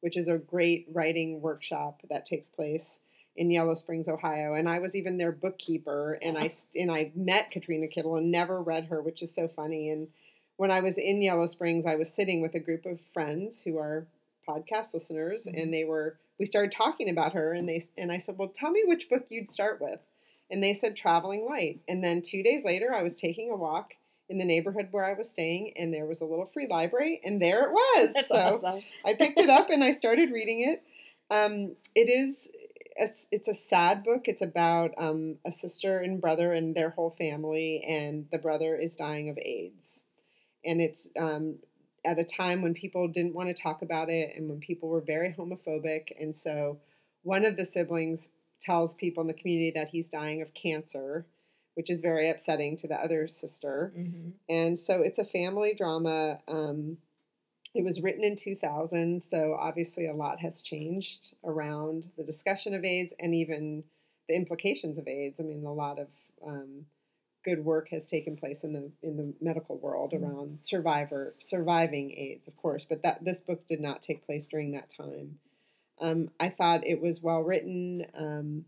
which is a great writing workshop that takes place in Yellow Springs, Ohio. And I was even their bookkeeper, and I and I met Katrina Kittle and never read her, which is so funny. And when I was in Yellow Springs, I was sitting with a group of friends who are podcast listeners, Mhm. and they were we started talking about her, and they and I said, "Well, tell me which book you'd start with." And they said Traveling Light. And then two days later, I was taking a walk in the neighborhood where I was staying, and there was a little free library, and there it was. That's so awesome. I picked it up and I started reading it. Um, it is a, it's a sad book. It's about um, a sister and brother and their whole family, and the brother is dying of AIDS, and it's um, at a time when people didn't want to talk about it and when people were very homophobic, and so one of the siblings tells people in the community that he's dying of cancer, which is very upsetting to the other sister. hmm And so it's a family drama. Um, it was written in 2000, so obviously a lot has changed around the discussion of AIDS and even the implications of AIDS. I mean, a lot of um, good work has taken place in the in the medical world Mhm. around survivor surviving AIDS, of course. But that this book did not take place during that time. Um, I thought it was well written. Um,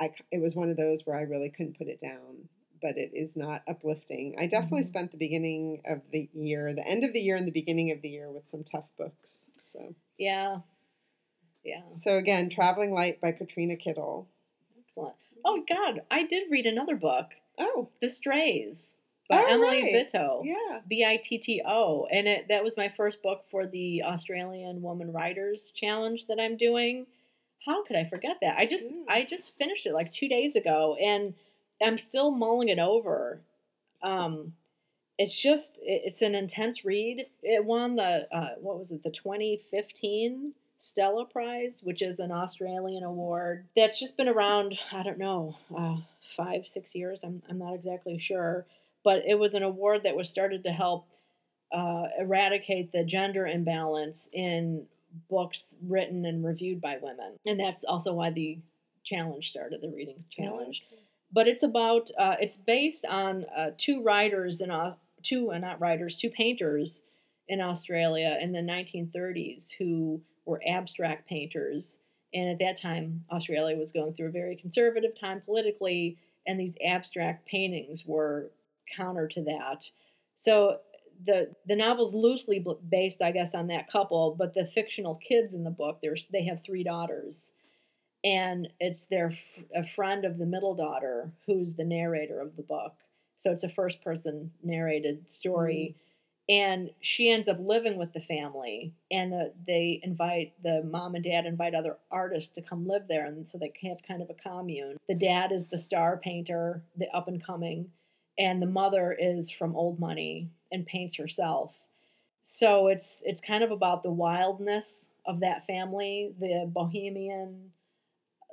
I, it was one of those where I really couldn't put it down, but it is not uplifting. I definitely Mhm. spent the beginning of the year, the end of the year, and the beginning of the year with some tough books. So, Yeah. Yeah. so again, Traveling Light by Katrina Kittle. Excellent. Oh God, I did read another book, Oh, The Strays by Oh, Emily right. Bitto. yeah. B I T T O, and it, that was my first book for the Australian Woman Writers Challenge that I'm doing. How could I forget that? I just Mm. I just finished it like two days ago, and I'm still mulling it over. Um, it's just it, it's an intense read. It won the uh, what was it the 2015 Stella Prize, which is an Australian award that's just been around. I don't know, uh, five six years. I'm I'm not exactly sure but it was an award that was started to help uh, eradicate the gender imbalance in books written and reviewed by women. And that's also why the challenge started, the reading challenge. But it's about, uh, it's based on uh, two writers and uh, two, uh, not writers, two painters in Australia in the 1930s who were abstract painters. And at that time, Australia was going through a very conservative time politically, and these abstract paintings were counter to that. So the the novel's loosely based, I guess, on that couple, but the fictional kids in the book, there's they have three daughters, and it's their a friend of the middle daughter who's the narrator of the book. So it's a first person narrated story. Mm-hmm. And she ends up living with the family, and the, they invite the mom and dad invite other artists to come live there, and so they have kind of a commune. The dad is the star painter, the up and coming, and the mother is from old money and paints herself. So it's it's kind of about the wildness of that family the bohemian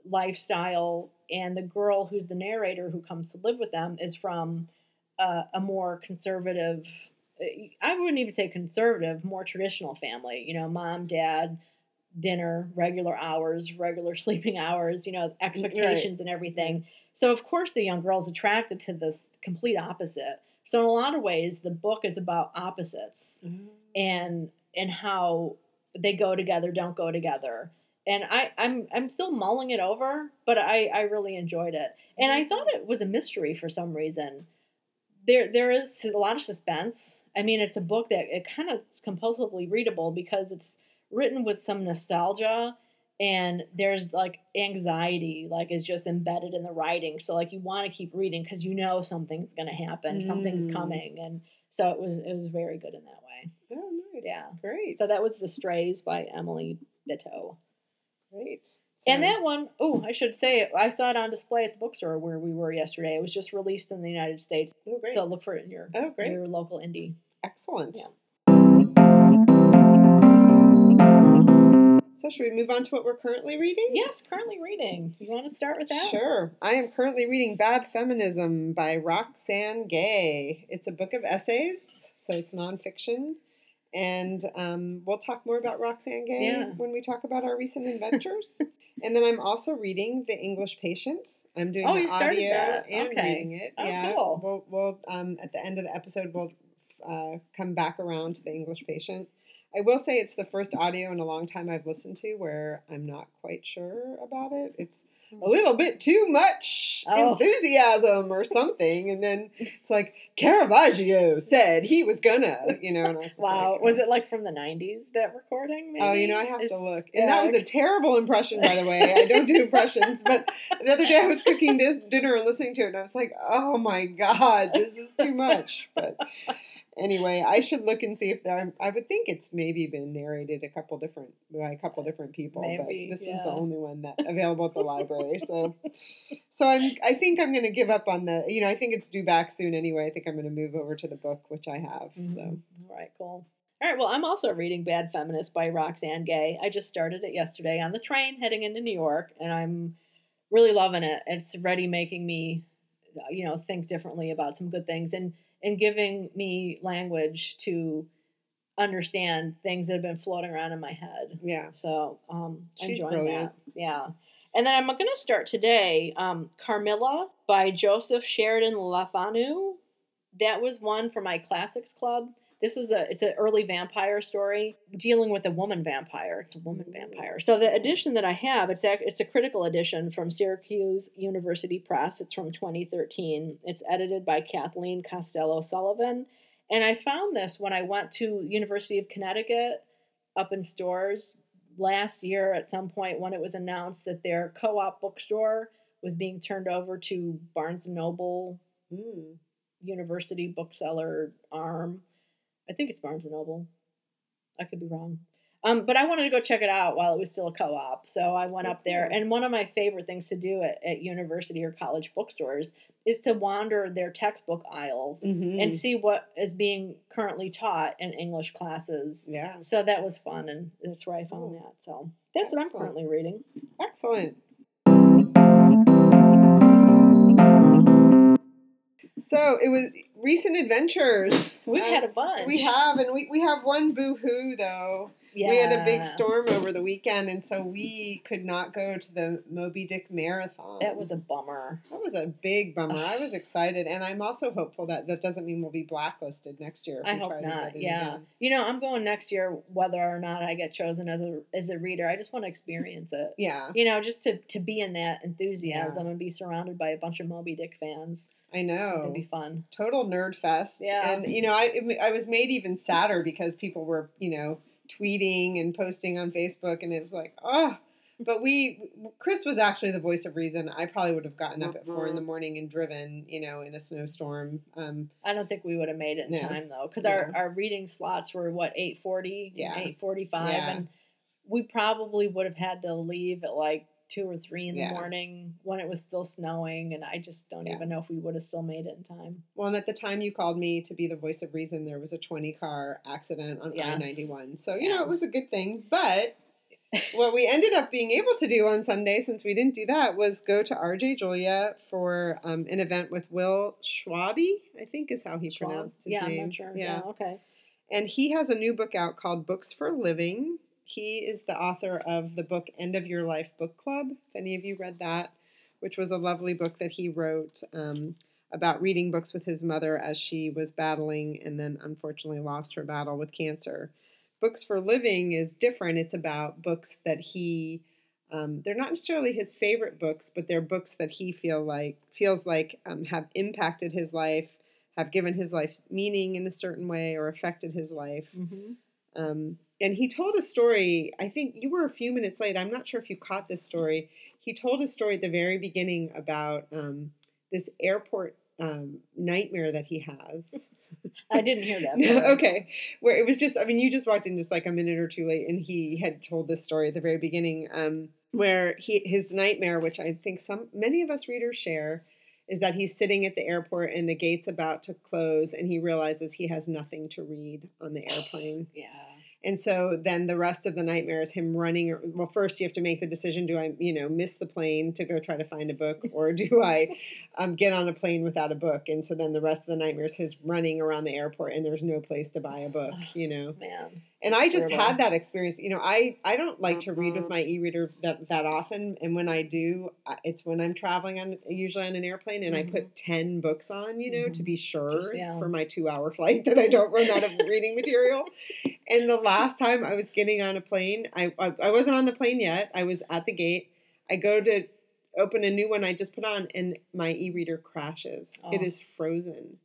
lifestyle and the girl who's the narrator who comes to live with them is from uh, a more conservative i wouldn't even say conservative more traditional family you know mom dad dinner regular hours regular (laughs) sleeping hours you know expectations and everything. So of course the young girl's attracted to this complete opposite. So in a lot of ways, the book is about opposites mm. and and how they go together, don't go together. And I, I'm I'm still mulling it over, but I, I really enjoyed it. And I mm-hmm. thought it was a mystery for some reason. There there is a lot of suspense. I mean, it's a book that it kind of is compulsively readable because it's written with some nostalgia and there's like anxiety like is just embedded in the writing so like you want to keep reading because you know something's going to happen something's Mm. coming and so it was it was very good in that way Oh, nice. Yeah. Great. so that was the strays by emily bitto great. and that one oh i should say it i saw it on display at the bookstore where we were yesterday it was just released in the united states Oh, great. so look for it in your oh, great. your local indie Excellent. Yeah. So, should we move on to what we're currently reading? yes currently reading you want to start with that Sure. I am currently reading Bad Feminism by Roxane Gay. It's a book of essays, so it's nonfiction. And um, we'll talk more about Roxane Gay Yeah. when we talk about our recent adventures. (laughs) and then I'm also reading The English Patient. I'm doing Oh, the audio that. and Okay. reading it. Oh, yeah. cool. We'll, we'll um, at the end of the episode, we'll uh, come back around to the English Patient. I will say it's the first audio in a long time I've listened to where I'm not quite sure about it. It's a hmm. little bit too much Oh. enthusiasm or something, and then it's like Caravaggio said he was gonna, you know. And I was Wow, like, was oh. it like from the '90s that recording? Maybe? Oh, you know, I have to look. yeah, And that was a terrible impression, by the way. I don't do impressions, but the other day I was cooking dis- dinner and listening to it, and I was like, oh my God, this is too much. But anyway, I should look and see if there, I would think it's maybe been narrated a couple different, by a couple different people, Maybe, but this was the only one that (laughs) available at the library. So, so I'm, I think I'm going to give up on the, you know, I think it's due back soon anyway. I think I'm going to move over to the book, which I have. So. Mhm. All right, cool. All right, well, I'm also reading Bad Feminist by Roxane Gay. I just started it yesterday on the train heading into New York, and I'm really loving it. It's already making me, you know, think differently about some good things and and giving me language to understand things that have been floating around in my head. Yeah. So um, She's enjoying brilliant. that. Yeah. And then I'm going to start today um, Carmilla by Joseph Sheridan Le Fanu. That was one for my classics club. This is a it's an early vampire story dealing with a woman vampire. It's a woman vampire. So the edition that I have, it's ac- it's a critical edition from Syracuse University Press. It's from 2013. It's edited by Kathleen Costello Sullivan. And I found this when I went to University of Connecticut up in Storrs last year at some point when it was announced that their co-op bookstore was being turned over to Barnes and Noble Mm. University bookseller arm. I think it's Barnes and Noble. I could be wrong. Um, but I wanted to go check it out while it was still a co-op. So I went up there, and one of my favorite things to do at, at university or college bookstores is to wander their textbook aisles Mhm. and see what is being currently taught in English classes. yeah. So that was fun, and that's where I found Cool. that. So that's what I'm currently reading. Excellent. So it was recent adventures. We've Uh, had a bunch. We have, and we, we have one boo hoo though. Yeah. We had a big storm over the weekend, and so we could not go to the Moby Dick Marathon. That was a bummer. that was a big bummer. I was excited, and I'm also hopeful that that doesn't mean we'll be blacklisted next year. If I we hope try not. Yeah. again. You know, I'm going next year whether or not I get chosen as a as a reader. I just want to experience it. Yeah, You know, just to, to be in that enthusiasm and be surrounded by a bunch of Moby Dick fans. I know. It'd be fun. total nerd fest. Yeah. And you know, I I was made even sadder because people were you know tweeting and posting on Facebook, and it was like, oh. But we, Chris was actually the voice of reason. I probably would have gotten up at four in the morning and driven, you know, in a snowstorm. Um, I don't think we would have made it in No. time though, because No. our, our reading slots were what eight forty, Yeah. eight forty five, Yeah. and we probably would have had to leave at like two or three in the Yeah. morning when it was still snowing, and I just don't Yeah. even know if we would have still made it in time. well, and at the time you called me to be the voice of reason, there was a twenty car accident on I ninety one. So you Yeah. know, it was a good thing. But what we ended up being able to do on Sunday, since we didn't do that, was go to RJ Julia for um, an event with Will Schwabe, I think is how he Schwab? pronounced his yeah, name. I'm not sure. Yeah. okay. And he has a new book out called Books for Living. He is the author of the book End of Your Life Book Club. If any of you read that, which was a lovely book that he wrote um, about reading books with his mother as she was battling and then unfortunately lost her battle with cancer. Books for Living is different. It's about books that he um, they're not necessarily his favorite books, but they're books that he feel like feels like um, have impacted his life, have given his life meaning in a certain way, or affected his life. Mm-hmm. Um, and he told a story. I think you were a few minutes late. I'm not sure if you caught this story. He told a story at the very beginning about um, this airport um, nightmare that he has. (laughs) I didn't hear that. No, (laughs) okay. Where it was just, I mean, you just walked in just like a minute or two late, and he had told this story at the very beginning, um, where he his nightmare, which I think some many of us readers share, is that he's sitting at the airport and the gate's about to close, and he realizes he has nothing to read on the (sighs) airplane. Yeah. And so then the rest of the nightmare is him running. Well, first you have to make the decision: do I, you know, miss the plane to go try to find a book, or do I um, get on a plane without a book? And so then the rest of the nightmare is his running around the airport, and there's no place to buy a book, (sighs) you know. Man. And I just had that experience. You know, I, I don't like to read with Mhm. my e-reader that, that often. And when I do, it's when I'm traveling on usually on an airplane and I put 10 books on, you know, to Mhm. be sure Just- yeah. for my 2-hour (laughs) flight that I don't run out of reading material. And the last time I was getting on a plane, I, I I wasn't on the plane yet. I was at the gate. I go to open a new one I just put on and my e-reader crashes. It Oh. is frozen.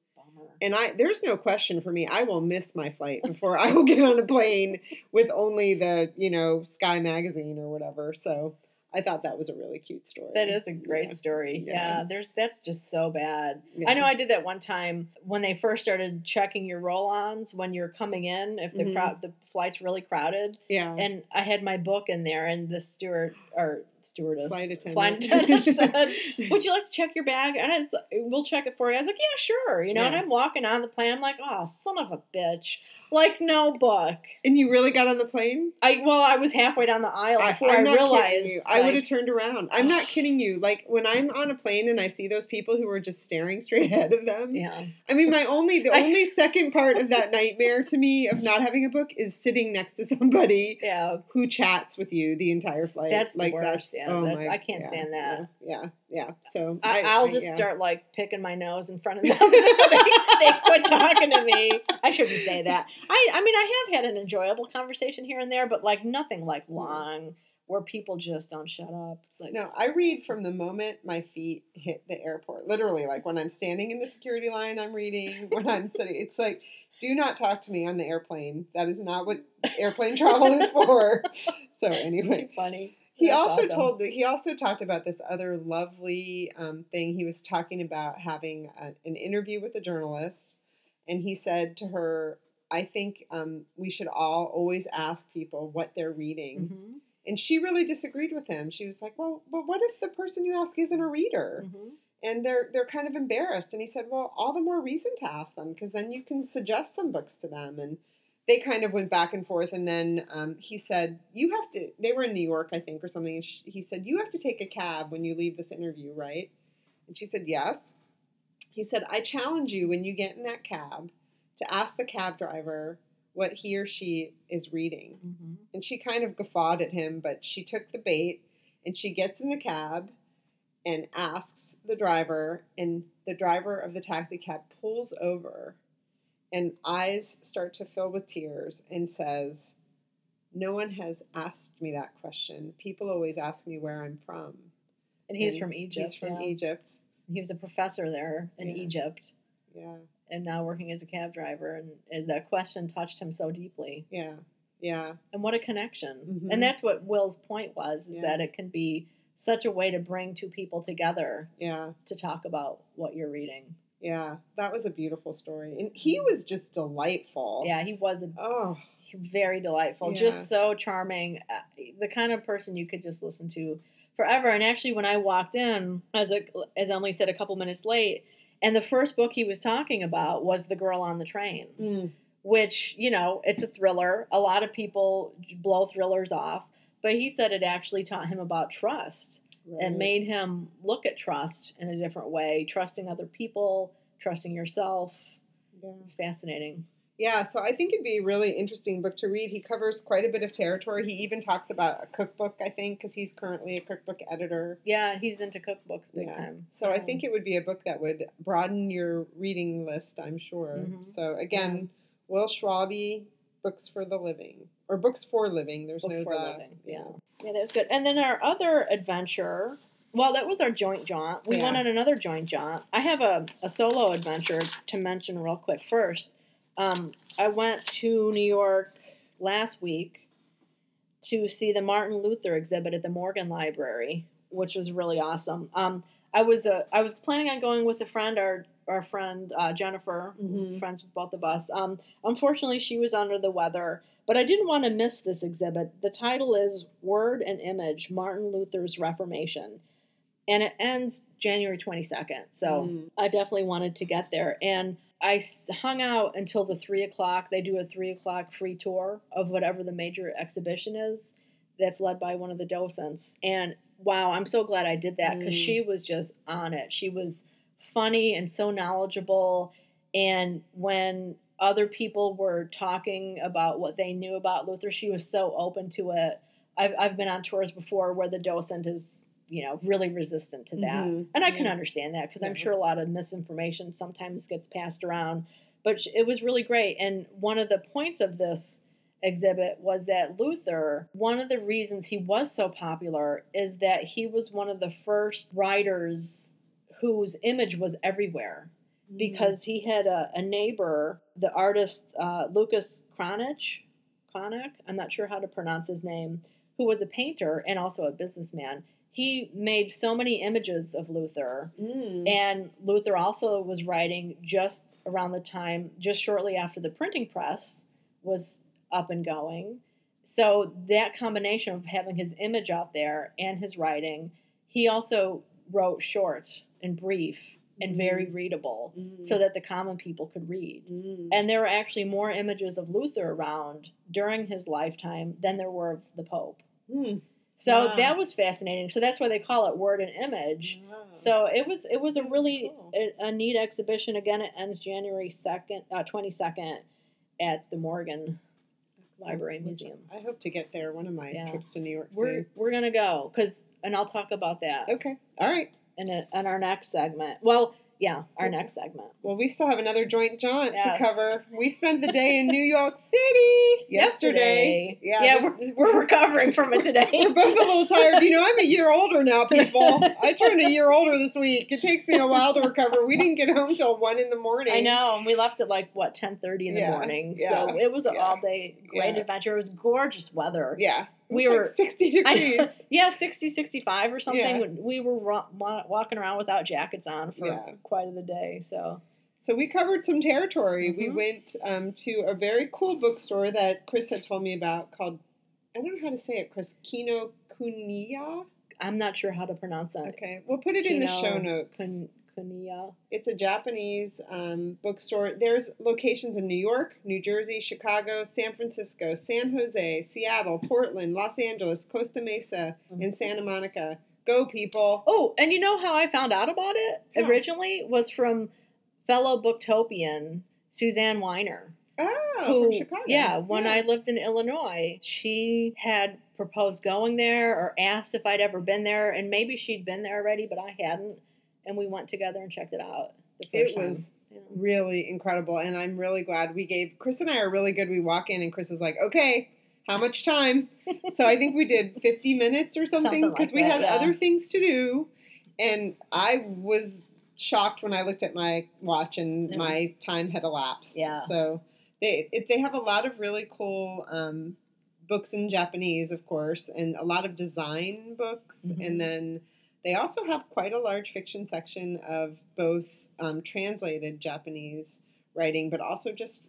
And I there's no question for me. I will miss my flight before I will get on a plane with only the, you know, Sky magazine or whatever. So I thought that was a really cute story. That is a great Yeah. story. Yeah. Yeah. there's that's just so bad. Yeah. I know I did that one time when they first started checking your roll-ons when you're coming in if the Mhm. crowd the flight's really crowded Yeah. and I had my book in there and the steward or stewardess Flight attendant. flight (laughs) attendant said, "Would you like to check your bag?" And I was, we'll check it for you. I was like, "Yeah, sure." You know, and I'm walking on the plane. I'm like, "Oh, son of a bitch!" Like no book. and you really got on the plane? I well, I was halfway down the aisle before I, I'm not kidding realized. I would have turned around. I'm not kidding you. Like when I'm on a plane and I see those people who are just staring straight (laughs) ahead of them. Yeah. I mean, my only the (laughs) only second part of that nightmare to me of not having a book is sitting next to (laughs) somebody Yeah. who chats with you the entire flight. That's the like worst. That's, Yeah, oh that's- my- I can't yeah, stand that. Yeah, yeah. yeah. So I, I'll just start like picking my nose in front of them. So they, they quit talking to me. I shouldn't say that. I, I mean, I have had an enjoyable conversation here and there, but like nothing like mm. long where people just don't shut up. Like, No, I read from the moment my feet hit the airport. Literally, like when I'm standing in the security line, I'm reading. When I'm sitting, it's like, do not talk to me on the airplane. That is not what airplane travel is for. (laughs) So anyway, funny. He That's also awesome. told that he also talked about this other lovely um, thing. He was talking about having a, an interview with a journalist, and he said to her, "I think um, we should all always ask people what they're reading." Mhm, And she really disagreed with him. She was like, "Well, but what if the person you ask isn't a reader?" mhm. And they're they're kind of embarrassed. And he said, "Well, all the more reason to ask them because then you can suggest some books to them." And they kind of went back and forth. And then um, he said, "You have to." They were in New York, I think, or something. And sh he said, "You have to take a cab when you leave this interview, right?" And she said, "Yes." He said, "I challenge you when you get in that cab to ask the cab driver what he or she is reading." Mhm. And she kind of guffawed at him, but she took the bait and she gets in the cab and asks the driver, and the driver of the taxi cab pulls over and eyes start to fill with tears and says, No one has asked me that question. People always ask me where I'm from. And he's And from Egypt. He's from yeah. Egypt. He was a professor there in Yeah. Egypt Yeah, and now working as a cab driver. And, and that question touched him so deeply. yeah, yeah, And what a connection. Mhm. And that's what Will's point was is Yeah. that it can be such a way to bring two people together yeah. to talk about what you're reading. Yeah, that was a beautiful story. And he was just delightful. Yeah, he was a, Oh, very delightful, Yeah. just so charming. Uh, The kind of person you could just listen to forever. And actually, when I walked in, as a, as Emily said, a couple minutes late, and the first book he was talking about was The Girl on the Train. mm, which you know it's a thriller a lot of people blow thrillers off but he said it actually taught him about trust right. and made him look at trust in a different way trusting other people trusting yourself Yeah. it's fascinating Yeah, so I think it'd be a really interesting book to read. He covers quite a bit of territory. He even talks about a cookbook, I think, because he's currently a cookbook editor. yeah he's into cookbooks big Yeah. time So I think it would be a book that would broaden your reading list, I'm sure. Mhm. So again, Will Schwabe, Books for the Living. Or Books for Living. There's books no for the- living yeah. Yeah. That was good. And then our other adventure well that was our joint jaunt. We went on another joint jaunt. I have a, a solo adventure to mention real quick first. Um, i went to new york last week to see the martin luther exhibit at the morgan library which was really awesome. Um, i was uh, i was planning on going with a friend. Our our friend uh, jennifer Mhm. friends with both of us um, unfortunately she was under the weather but I didn't want to miss this exhibit. The title is Word and Image Martin Luther's Reformation. And it ends January 22nd. So Mm. I definitely wanted to get there. And I hung out until the three o'clock. They do a three o'clock free tour of whatever the major exhibition is that's led by one of the docents. And wow, I'm so glad I did that because Mm. she was just on it. She was funny and so knowledgeable. And when other people were talking about what they knew about Luther, she was so open to it. I've I've been on tours before where the docent is you know really resistant to that, Mhm. and I can Yeah. understand that because I'm sure a lot of misinformation sometimes gets passed around. But it was really great, and one of the points of this exhibit was that Luther, one of the reasons he was so popular is that he was one of the first writers whose image was everywhere Mm. because he had a, a neighbor, the artist uh, Lucas Cranach, Cranach, I'm not sure how to pronounce his name, who was a painter and also a businessman. He made so many images of Luther, Mm. and Luther also was writing just around the time, just shortly after the printing press was up and going. So that combination of having his image out there and his writing, he also wrote short and brief and very readable Mm. so that the common people could read. Mm. And there were actually more images of Luther around during his lifetime than there were of the Pope. Mm. So Wow. that was fascinating. So that's why they call it word and image. Wow. So it was it was a really cool. a, a neat exhibition. Again, it ends January second, twenty second, at the Morgan Library and Museum. I hope to get there one of my Yeah. trips to New York We're we're gonna go because, and I'll talk about that Okay. All right. In a, in our next segment. Well, yeah, our next segment. Well, we still have another joint jaunt Yes. to cover. We spent the day in New York City (laughs) yesterday. Yeah, yeah, we're- we're, recovering from it today. (laughs) We're both a little tired. You know, I'm a year older now, (laughs) people. I turned a year older this week. It takes me a while to recover. We didn't get home till one in the morning. I know, and we left at like what ten thirty in the Yeah, morning. yeah, so it was an yeah, all day great adventure. It was gorgeous weather. Yeah. We was were- 60 (laughs) I degrees. know. yeah, 60, 65 or something. Yeah. We were ro- walking around without jackets on for Yeah. quite of the day. So So we covered some territory. We Mhm. went um, to a very cool bookstore that Chris had told me about called, I don't know how to say it, Chris, Kino Kuniya. I'm not sure how to pronounce that. Okay, we'll put it in the show notes. Kun- It's a Japanese um, bookstore. There's locations in New York, New Jersey, Chicago, San Francisco, San Jose, Seattle, Portland, Los Angeles, Costa Mesa, and Santa Monica. Go, people. Oh, and you know how I found out about it How? originally was from fellow booktopian Suzanne Weiner. Oh, who, from Chicago. yeah, when I lived in Illinois, she had proposed going there or asked if I'd ever been there, and maybe she'd been there already, but I hadn't. And we went together and checked it out. The It time. was Yeah. really incredible, and I'm really glad we gave Chris and I are really good. We walk in, and Chris is like, "Okay, how much time?" so I think we did 50 minutes or something because like we that, had yeah. other things to do, and I was shocked when I looked at my watch and It my time had elapsed. Yeah. So they it, they have a lot of really cool. Um, books in Japanese, of course, and a lot of design books, Mhm. and then they also have quite a large fiction section of both um, translated Japanese writing, but also just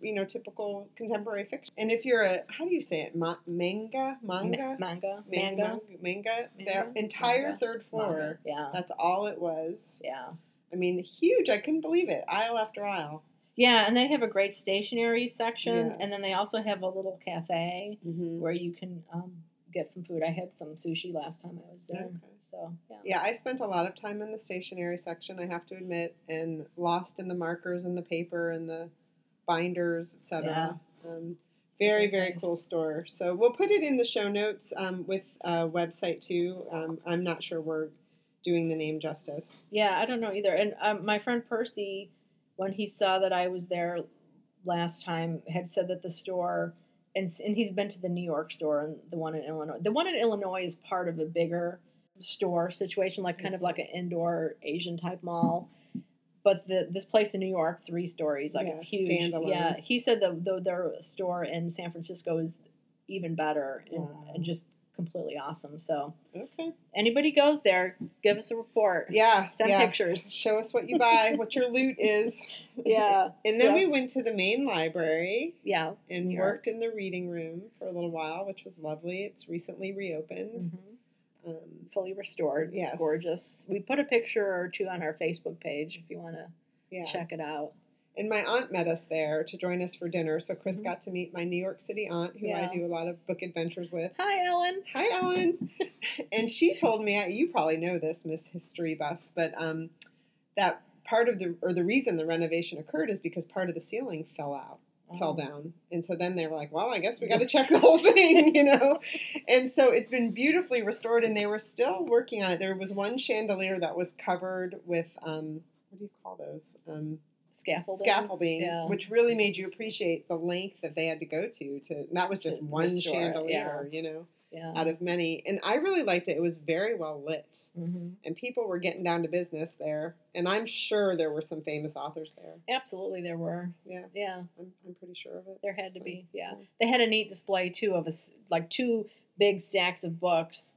you know typical contemporary fiction. And if you're a how do you say it Ma- manga Ma- manga manga, manga manga, manga, their entire Manga? third floor. Manga. Yeah, That's all it was. yeah, I mean, huge. I couldn't believe it. Aisle after aisle. yeah. And they have a great stationery section, Yes. and then they also have a little cafe Mm-hmm. where you can um, get some food. I had some sushi last time I was there, Okay. So yeah. Yeah, I spent a lot of time in the stationery section, I have to admit, and lost in the markers and the paper and the binders, etc. Um, very, very cool store. So we'll put it in the show notes um, with a website too. Um, I'm not sure we're doing the name justice. Yeah, I don't know either. And um, my friend Percy, when he saw that I was there last time, had said that the store, and, and he's been to the New York store and the one in Illinois. The one in Illinois is part of a bigger store situation, like kind of like an indoor Asian type mall. But the this place in New York, three stories, like it's huge. standalone. Yeah, he said the, the their store in San Francisco is even better and, Wow. and just completely awesome. So Okay. anybody goes there, give us a report. Yeah. Send yes. pictures. Show us what you buy, (laughs) what your loot is. Yeah. (laughs) And then so- we went to the main library Yeah. and worked in the reading room for a little while, which was lovely. It's recently reopened. Mhm. Um, Fully restored. Yes. It's gorgeous. We put a picture or two on our Facebook page if you want to yeah. check it out. And my aunt met us there to join us for dinner. So Chris Mhm. got to meet my New York City aunt, who I do a lot of book adventures with. Hi, Ellen. Hi, Ellen. (laughs) and she told me, you probably know this, Miss History Buff, but um, that part of the or the reason the renovation occurred is because part of the ceiling fell out fell Oh. down. And so then they were like, well, I guess we got to check the whole (laughs) thing, you know? And so it's been beautifully restored and they were still working on it. There was one chandelier that was covered with, um, what do you call those? Um, Scaffolding. scaffolding, Yeah. which really made you appreciate the length that they had to go to. To that was just To one restore chandelier, you know, Yeah. out of many. And I really liked it. It was very well lit, hmm and people were getting down to business there. And I'm sure there were some famous authors there. Absolutely, there were. Yeah, Yeah, I'm, I'm pretty sure of it. there had to be. Yeah, yeah. they had a neat display too of us like two big stacks of books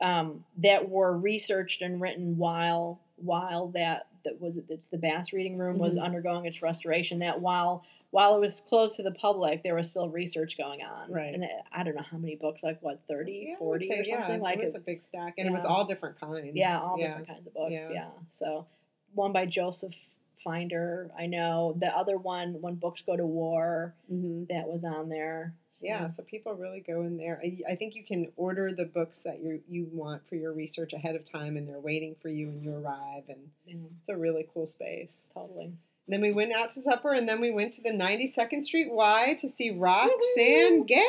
um, that were researched and written while while that that was it the Bass Reading Room was Mhm. undergoing its restoration. That while while it was closed to the public, there was still research going on. Right. And I don't know how many books, like what 30, Yeah, 40 say, or something yeah, like it was a big stack, and it was all different kinds. Yeah, all yeah. different kinds of books. Yeah. Yeah. So one by Joseph Finder, I know. The other one, When Books Go to War, hmm that was on there. So, Yeah, so people really go in there. I, I think you can order the books that you you want for your research ahead of time, and they're waiting for you when you arrive, and yeah, it's a really cool space. totally. Then we went out to supper, and then we went to the 92nd Street Y to see Roxane Gay.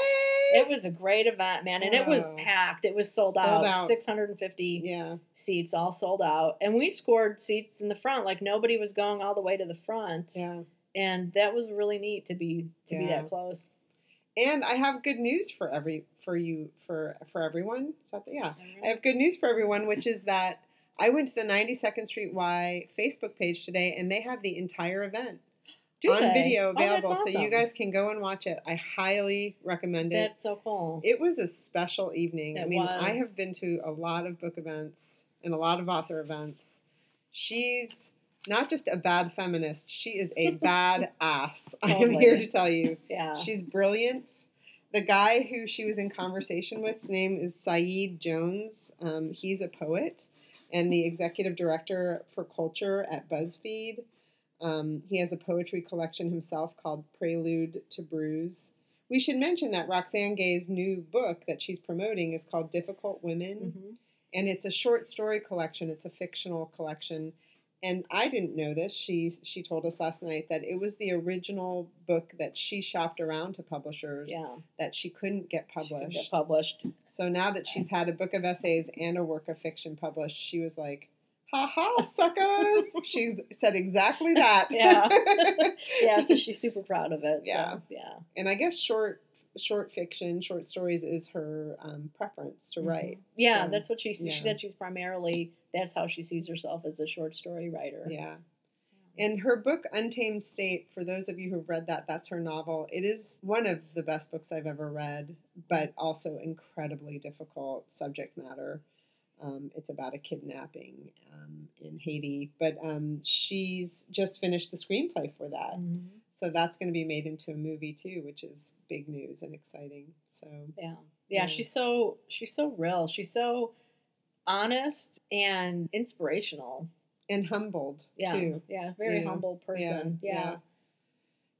It was a great event, man, and it was oh. packed. It was sold, Sold out. out. 650 yeah, seats, all sold out. And we scored seats in the front, like nobody was going all the way to the front. yeah. And that was really neat to be to be that close. And I have good news for every for you for for everyone. Is that the, yeah? I have good news for everyone, which is that I went to the 92nd Street Y Facebook page today, and they have the entire event Do on they? video Oh, available, so you guys can go and watch it. I highly recommend it. That's so cool. It was a special evening. I It mean, I have been to a lot of book events and a lot of author events. She's not just a bad feminist; she is a (laughs) bad ass. I am here to tell you. yeah. She's brilliant. The guy who she was in conversation with, his name is Saeed Jones. Um, he's a poet and the executive director for culture at BuzzFeed. Um, he has a poetry collection himself called Prelude to Bruise. We should mention that Roxane Gay's new book that she's promoting is called Difficult Women Mhm. and it's a short story collection. It's a fictional collection, and I didn't know this. She she told us last night that it was the original book that she shopped around to publishers Yeah. that she couldn't get published. Get published. so now that she's had a book of essays and a work of fiction published, she was like, "Ha ha, suckers!" (laughs) she said exactly that. (laughs) Yeah. (laughs) Yeah, so she's super proud of it. Yeah. So, yeah. and I guess short short fiction, short stories is her um, preference to write. Mhm. Yeah, So, that's what she she said. She's primarily that's how she sees herself as a short story writer. Yeah. And her book, Untamed State, for those of you who've read that, that's her novel. It is one of the best books I've ever read, but also incredibly difficult subject matter. Um, it's about a kidnapping um, in Haiti, but um, she's just finished the screenplay for that. Mhm. So that's going to be made into a movie too, which is big news and exciting. So Yeah. Yeah. Yeah, she's so she's so real. She's so honest and inspirational. and humbled Yeah. too. Yeah, very know, humble person. Yeah. yeah.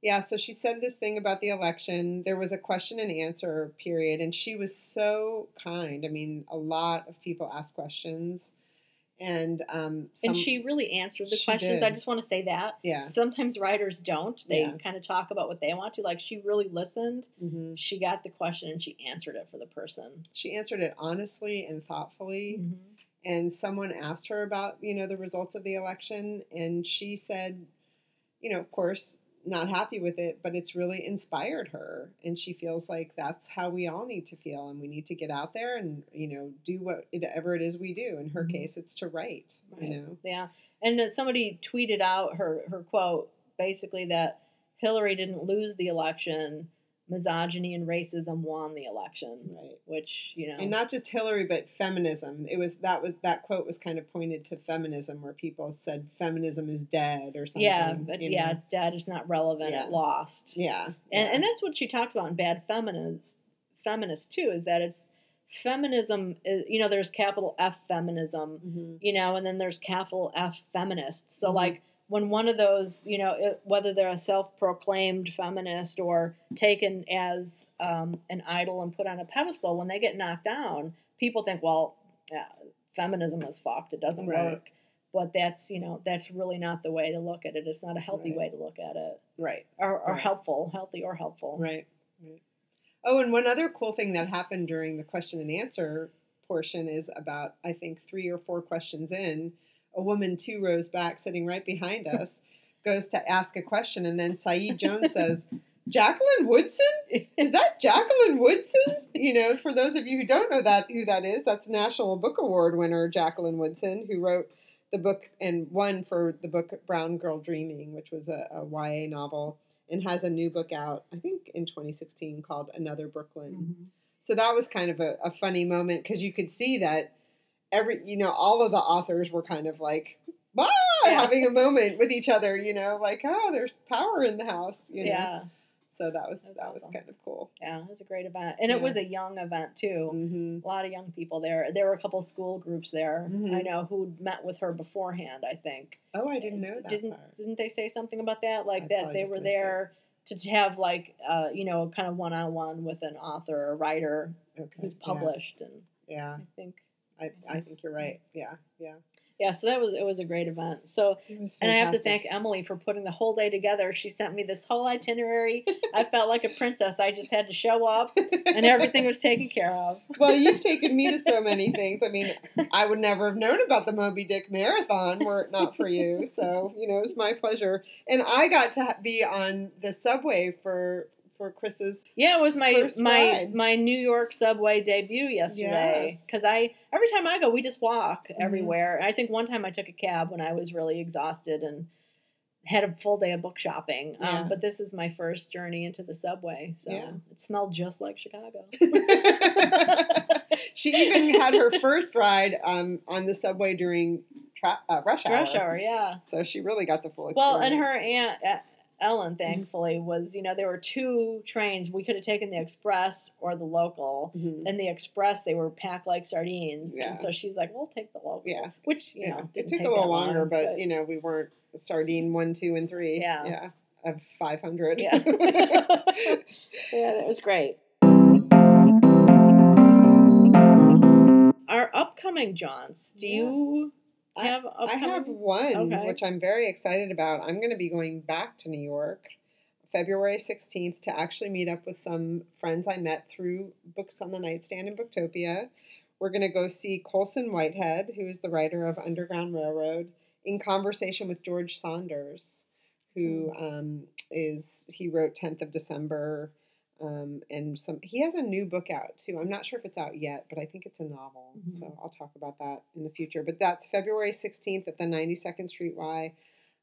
Yeah, so she said this thing about the election. There was a question and answer period, and she was so kind. I mean, a lot of people asked questions, and um, some, and she really answered the questions. I just want to say that. yeah, Sometimes writers don't. They Yeah. kind of talk about what they want to. Like she really listened. hmm She got the question and she answered it for the person. she answered it honestly and thoughtfully. Mhm. And someone asked her about you know the results of the election, and she said, you know, of course, not happy with it, but it's really inspired her, and she feels like that's how we all need to feel, and we need to get out there and you know do whatever it is we do. In her Mhm. case, it's to write. You know, Yeah. And somebody tweeted out her, her quote basically that Hillary didn't lose the election, misogyny and racism won the election, right. which, you know. And not just Hillary, but feminism. It was that was that quote was kind of pointed to feminism, where people said feminism is dead or something. yeah, but yeah, know? it's dead. It's not relevant. Yeah. It lost. yeah, And, yeah. and that's what she talks about in Bad Feminist, Feminist too, is that it's feminism, is, you know, there's capital F feminism, Mhm. you know, and then there's capital F feminists. So Mhm. like when one of those, you know, it, whether they're a self-proclaimed feminist or taken as um, an idol and put on a pedestal, when they get knocked down, people think, well, yeah, feminism is fucked. It doesn't Right. work. but that's you know that's really not the way to look at it. It's not a healthy Right. way to look at it, Right. or, or Right. helpful, healthy or helpful. Right. Right. Oh, and one other cool thing that happened during the question and answer portion is about I think three or four questions in, a woman two rows back, sitting right behind (laughs) us, goes to ask a question, and then Saeed Jones says. Jacqueline Woodson? Is that Jacqueline Woodson? You know, for those of you who don't know that who that is, that's National Book Award winner Jacqueline Woodson, who wrote the book and won for the book Brown Girl Dreaming, which was a, a YA novel, and has a new book out, I think in 2016 called Another Brooklyn. Mhm. So that was kind of a, a funny moment because you could see that every, you know, all of the authors were kind of like, wow, Yeah. having a moment with each other, you know, like, oh, there's power in the house, you know. Yeah, So that was that was awesome. kind of cool. yeah, it was a great event, and Yeah. it was a young event too. hmm A lot of young people there. There were a couple school groups there. Mhm. I know who met with her beforehand. I think. Oh, I didn't know that Didn't part. didn't they say something about that? Like I that they were missed it. there to have like uh, you know kind of one on one with an author or writer Okay. who's yeah, published, and Yeah, I think I, I think you're right. Yeah, yeah. yeah. So that was it was a great event. So and I have to thank Emily for putting the whole day together. She sent me this whole itinerary. I felt like a princess. I just had to show up, and everything was taken care of. (laughs) well, you've taken me to so many things. I mean, I would never have known about the Moby Dick Marathon were it not for you. So, you know, it was my pleasure. And I got to be on the subway for for Chris's. Yeah, it was my my ride. my New York subway debut yesterday. Yes. Because I every time I go, we just walk Mhm. everywhere. I think one time I took a cab when I was really exhausted and had a full day of book shopping. Yeah. Um, but this is my first journey into the subway, so Yeah. it smelled just like Chicago. (laughs) (laughs) she even had her first ride um, on the subway during tra- uh, rush hour. Rush hour, yeah. So she really got the full experience. Well, and her aunt uh, Ellen, thankfully, was you know there were two trains. We could have taken the express or the local. Mhm. And the express, they were packed like sardines. Yeah. And so she's like, "We'll take the local." Yeah. Which you Yeah, know it took a little longer, long, but, you know, we weren't sardine one, two, and three. Yeah. yeah, of five hundred. Yeah. (laughs) yeah, that was great. Our upcoming jaunts. Do you I- have I have one, Okay. which I'm very excited about. I'm going to be going back to New York February 16th to actually meet up with some friends I met through Books on the Nightstand in Booktopia. We're going to go see Colson Whitehead, who is the writer of Underground Railroad, in conversation with George Saunders, who um, is he wrote 10th of December. Um, and some he has a new book out too. I'm not sure if it's out yet, but I think it's a novel. Mhm. So I'll talk about that in the future. But that's February 16th at the 92nd Street Y.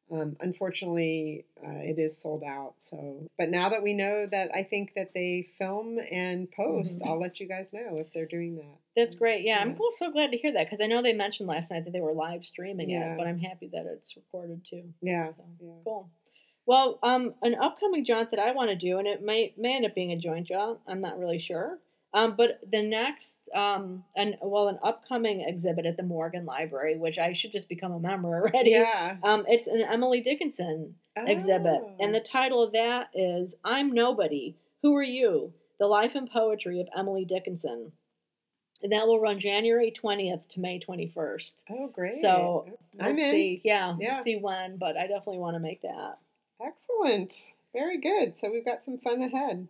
Um, unfortunately, uh, it is sold out. So, but now that we know that, I think that they film and post. Mhm. I'll let you guys know if they're doing that. That's great. Yeah, I'm so glad to hear that because I know they mentioned last night that they were live streaming Yeah. it, but I'm happy that it's recorded too. Yeah. So yeah. cool. Well, um, an upcoming jaunt that I want to do, and it may may end up being a joint jaunt. I'm not really sure. Um, but the next, um, and well, an upcoming exhibit at the Morgan Library, which I should just become a member (laughs) already. Yeah. Um, it's an Emily Dickinson exhibit, and the Oh. title of that is "I'm Nobody. Who Are You? The Life and Poetry of Emily Dickinson." And that will run January 20th to May 21st. oh great. So we'll I'm in. see. Yeah, Yeah. we'll see when, but I definitely want to make that. Excellent. Very good. So we've got some fun ahead.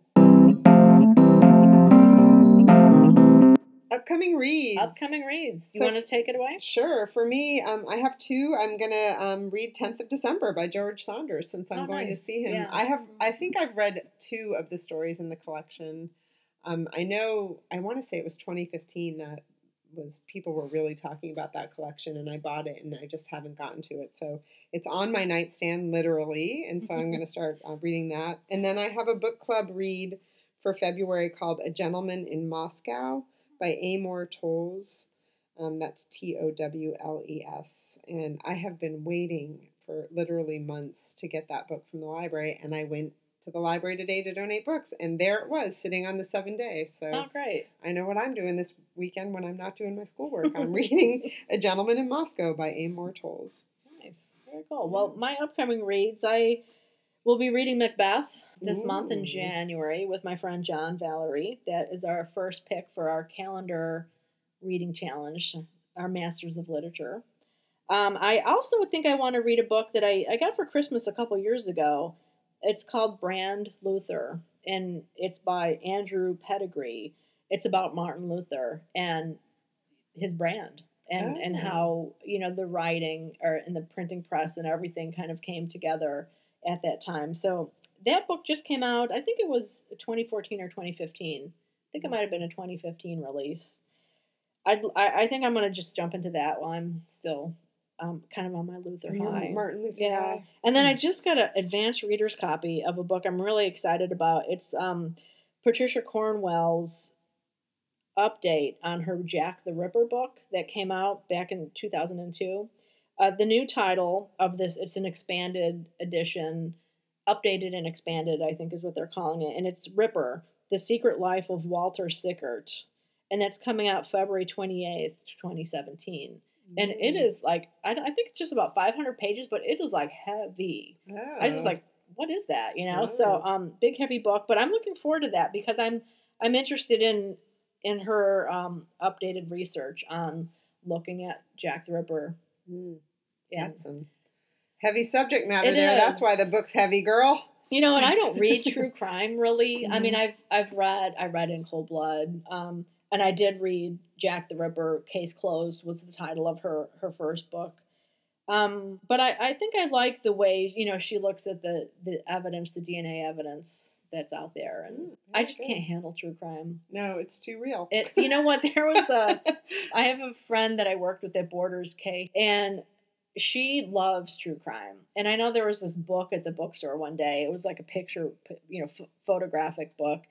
Upcoming reads. Upcoming reads. You So want to take it away? Sure. For me, um, I have two. I'm gonna um, read "10th of December" by George Saunders since I'm Oh, going nice. to see him. Yeah. I have. I think I've read two of the stories in the collection. Um, I know. I want to say it was 2015 that was people were really talking about that collection, and I bought it, and I just haven't gotten to it. So it's on my nightstand, literally, and so I'm going (laughs) to start uh, reading that. And then I have a book club read for February called "A Gentleman in Moscow" by Amor Towles. Um, that's T O W L E S. And I have been waiting for literally months to get that book from the library. And I went to the library today to donate books, and there it was sitting on the seven day. So Oh, great. I know what I'm doing this weekend when I'm not doing my schoolwork. (laughs) I'm reading A Gentleman in Moscow by Amor Towles. Nice. Very cool. Well, my upcoming reads, I will be reading Macbeth this month in January with my friend John Valerie. That is our first pick for our calendar reading challenge, our Masters of Literature. Um, I also think I want to read a book that I, I got for Christmas a couple years ago. It's called Brand Luther, and it's by Andrew Pettegree. It's about Martin Luther and his brand and, and Oh. how, you know, the writing or in the printing press and everything kind of came together at that time. So that book just came out. I think it was 2014 or 2015. I think it might have been a 2015 release. I'd, I I think I'm gonna just jump into that while I'm still um, kind of on my Luther Your high. Martin Luther Yeah. high. And then I just got an advanced reader's copy of a book I'm really excited about. It's um, Patricia Cornwell's update on her Jack the Ripper book that came out back in 2002. Uh, the new title of this, it's an expanded edition, updated and expanded, I think is what they're calling it. And it's Ripper, The Secret Life of Walter Sickert. And that's coming out February 28th, 2017 and it Mm. like I, I think it's just about 500 pages but it is like heavy i was just Oh. like what is that you know so Oh. um big heavy book but i'm looking forward to that because i'm i'm interested in in her um updated research on looking at jack the ripper Mm, yeah That's some heavy subject matter It there. That's why the book's heavy, girl. you know and i don't read true (laughs) crime really i mean Mhm. i've i've read i read in cold blood um and i did read jack the ripper case closed was the title of her her first book um but i i think i like the way you know she looks at the the evidence the dna evidence that's out there and Mm, i just okay. can't handle true crime No, it's too real. it you know what there was a (laughs) I have a friend that I worked with at Borders, K, and she loves true crime. And I know there was this book at the bookstore one day. It was like a picture, you know, ph- photographic book.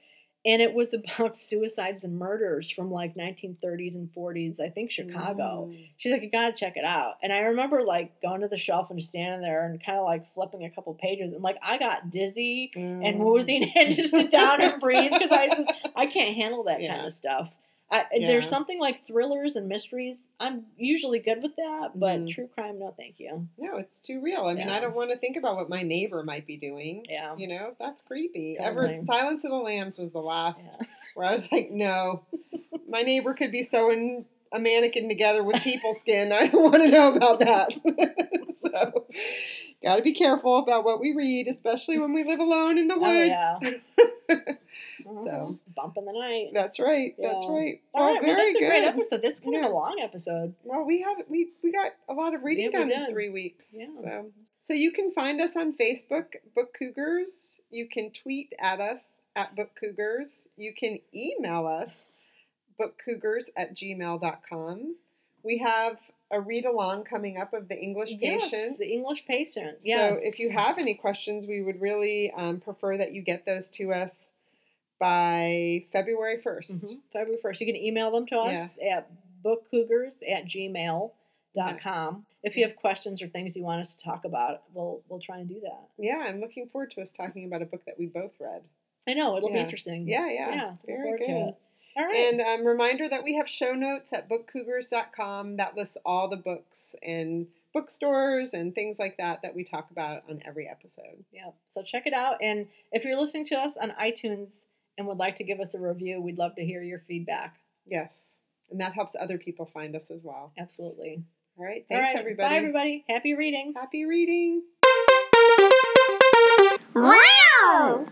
And it was (laughs) about suicides and murders from like 1930s and 40s, I think Chicago. Mm. She's like, you gotta check it out. And I remember like going to the shelf and standing there and kind of like flipping a couple pages. And like I got dizzy and Mm. woozy (laughs) and had to sit down and breathe because I just I can't handle that Yeah. kind of stuff. I, Yeah. There's something like thrillers and mysteries. I'm usually good with that, but Mhm. true crime, no, thank you. No, it's too real. I mean, I don't want to think about what my neighbor might be doing. Yeah. You know, that's creepy. Totally. Ever Silence of the Lambs was the last Yeah. (laughs) where I was like, no, (laughs) my neighbor could be sewing a mannequin together with people skin. I don't want to know about that. (laughs) so, got to be careful about what we read, especially when we live alone in the woods. Oh, yeah. (laughs) So- Mhm. bump in the night. That's right. That's right. All well, right, well, that's a great episode. This is kind of a long episode. Well, we had we we got a lot of reading Yeah, done in three weeks. Yeah. So so you can find us on Facebook, Book Cougars. You can tweet at us at Book Cougars. You can email us, bookcougars at gmail.com. We have a read along coming up of the English patients. Yes, the English patients. Yes. So if you have any questions, we would really um, prefer that you get those to us by February 1st. Mhm. February 1st. You can email them to us at bookcougars at gmail.com. If you have questions or things you want us to talk about, we'll we'll try and do that. Yeah, I'm looking forward to us talking about a book that we both read. I know, it'll be interesting. Yeah, yeah. Yeah, Very good. It. All right. And um, reminder that we have show notes at bookcougars.com that lists all the books and bookstores and things like that that we talk about on every episode. yeah. So check it out. And if you're listening to us on iTunes and would like to give us a review, we'd love to hear your feedback. Yes. And that helps other people find us as well. Absolutely. All right. Thanks, right. everybody. Bye, everybody. Happy reading. Happy reading. Wow!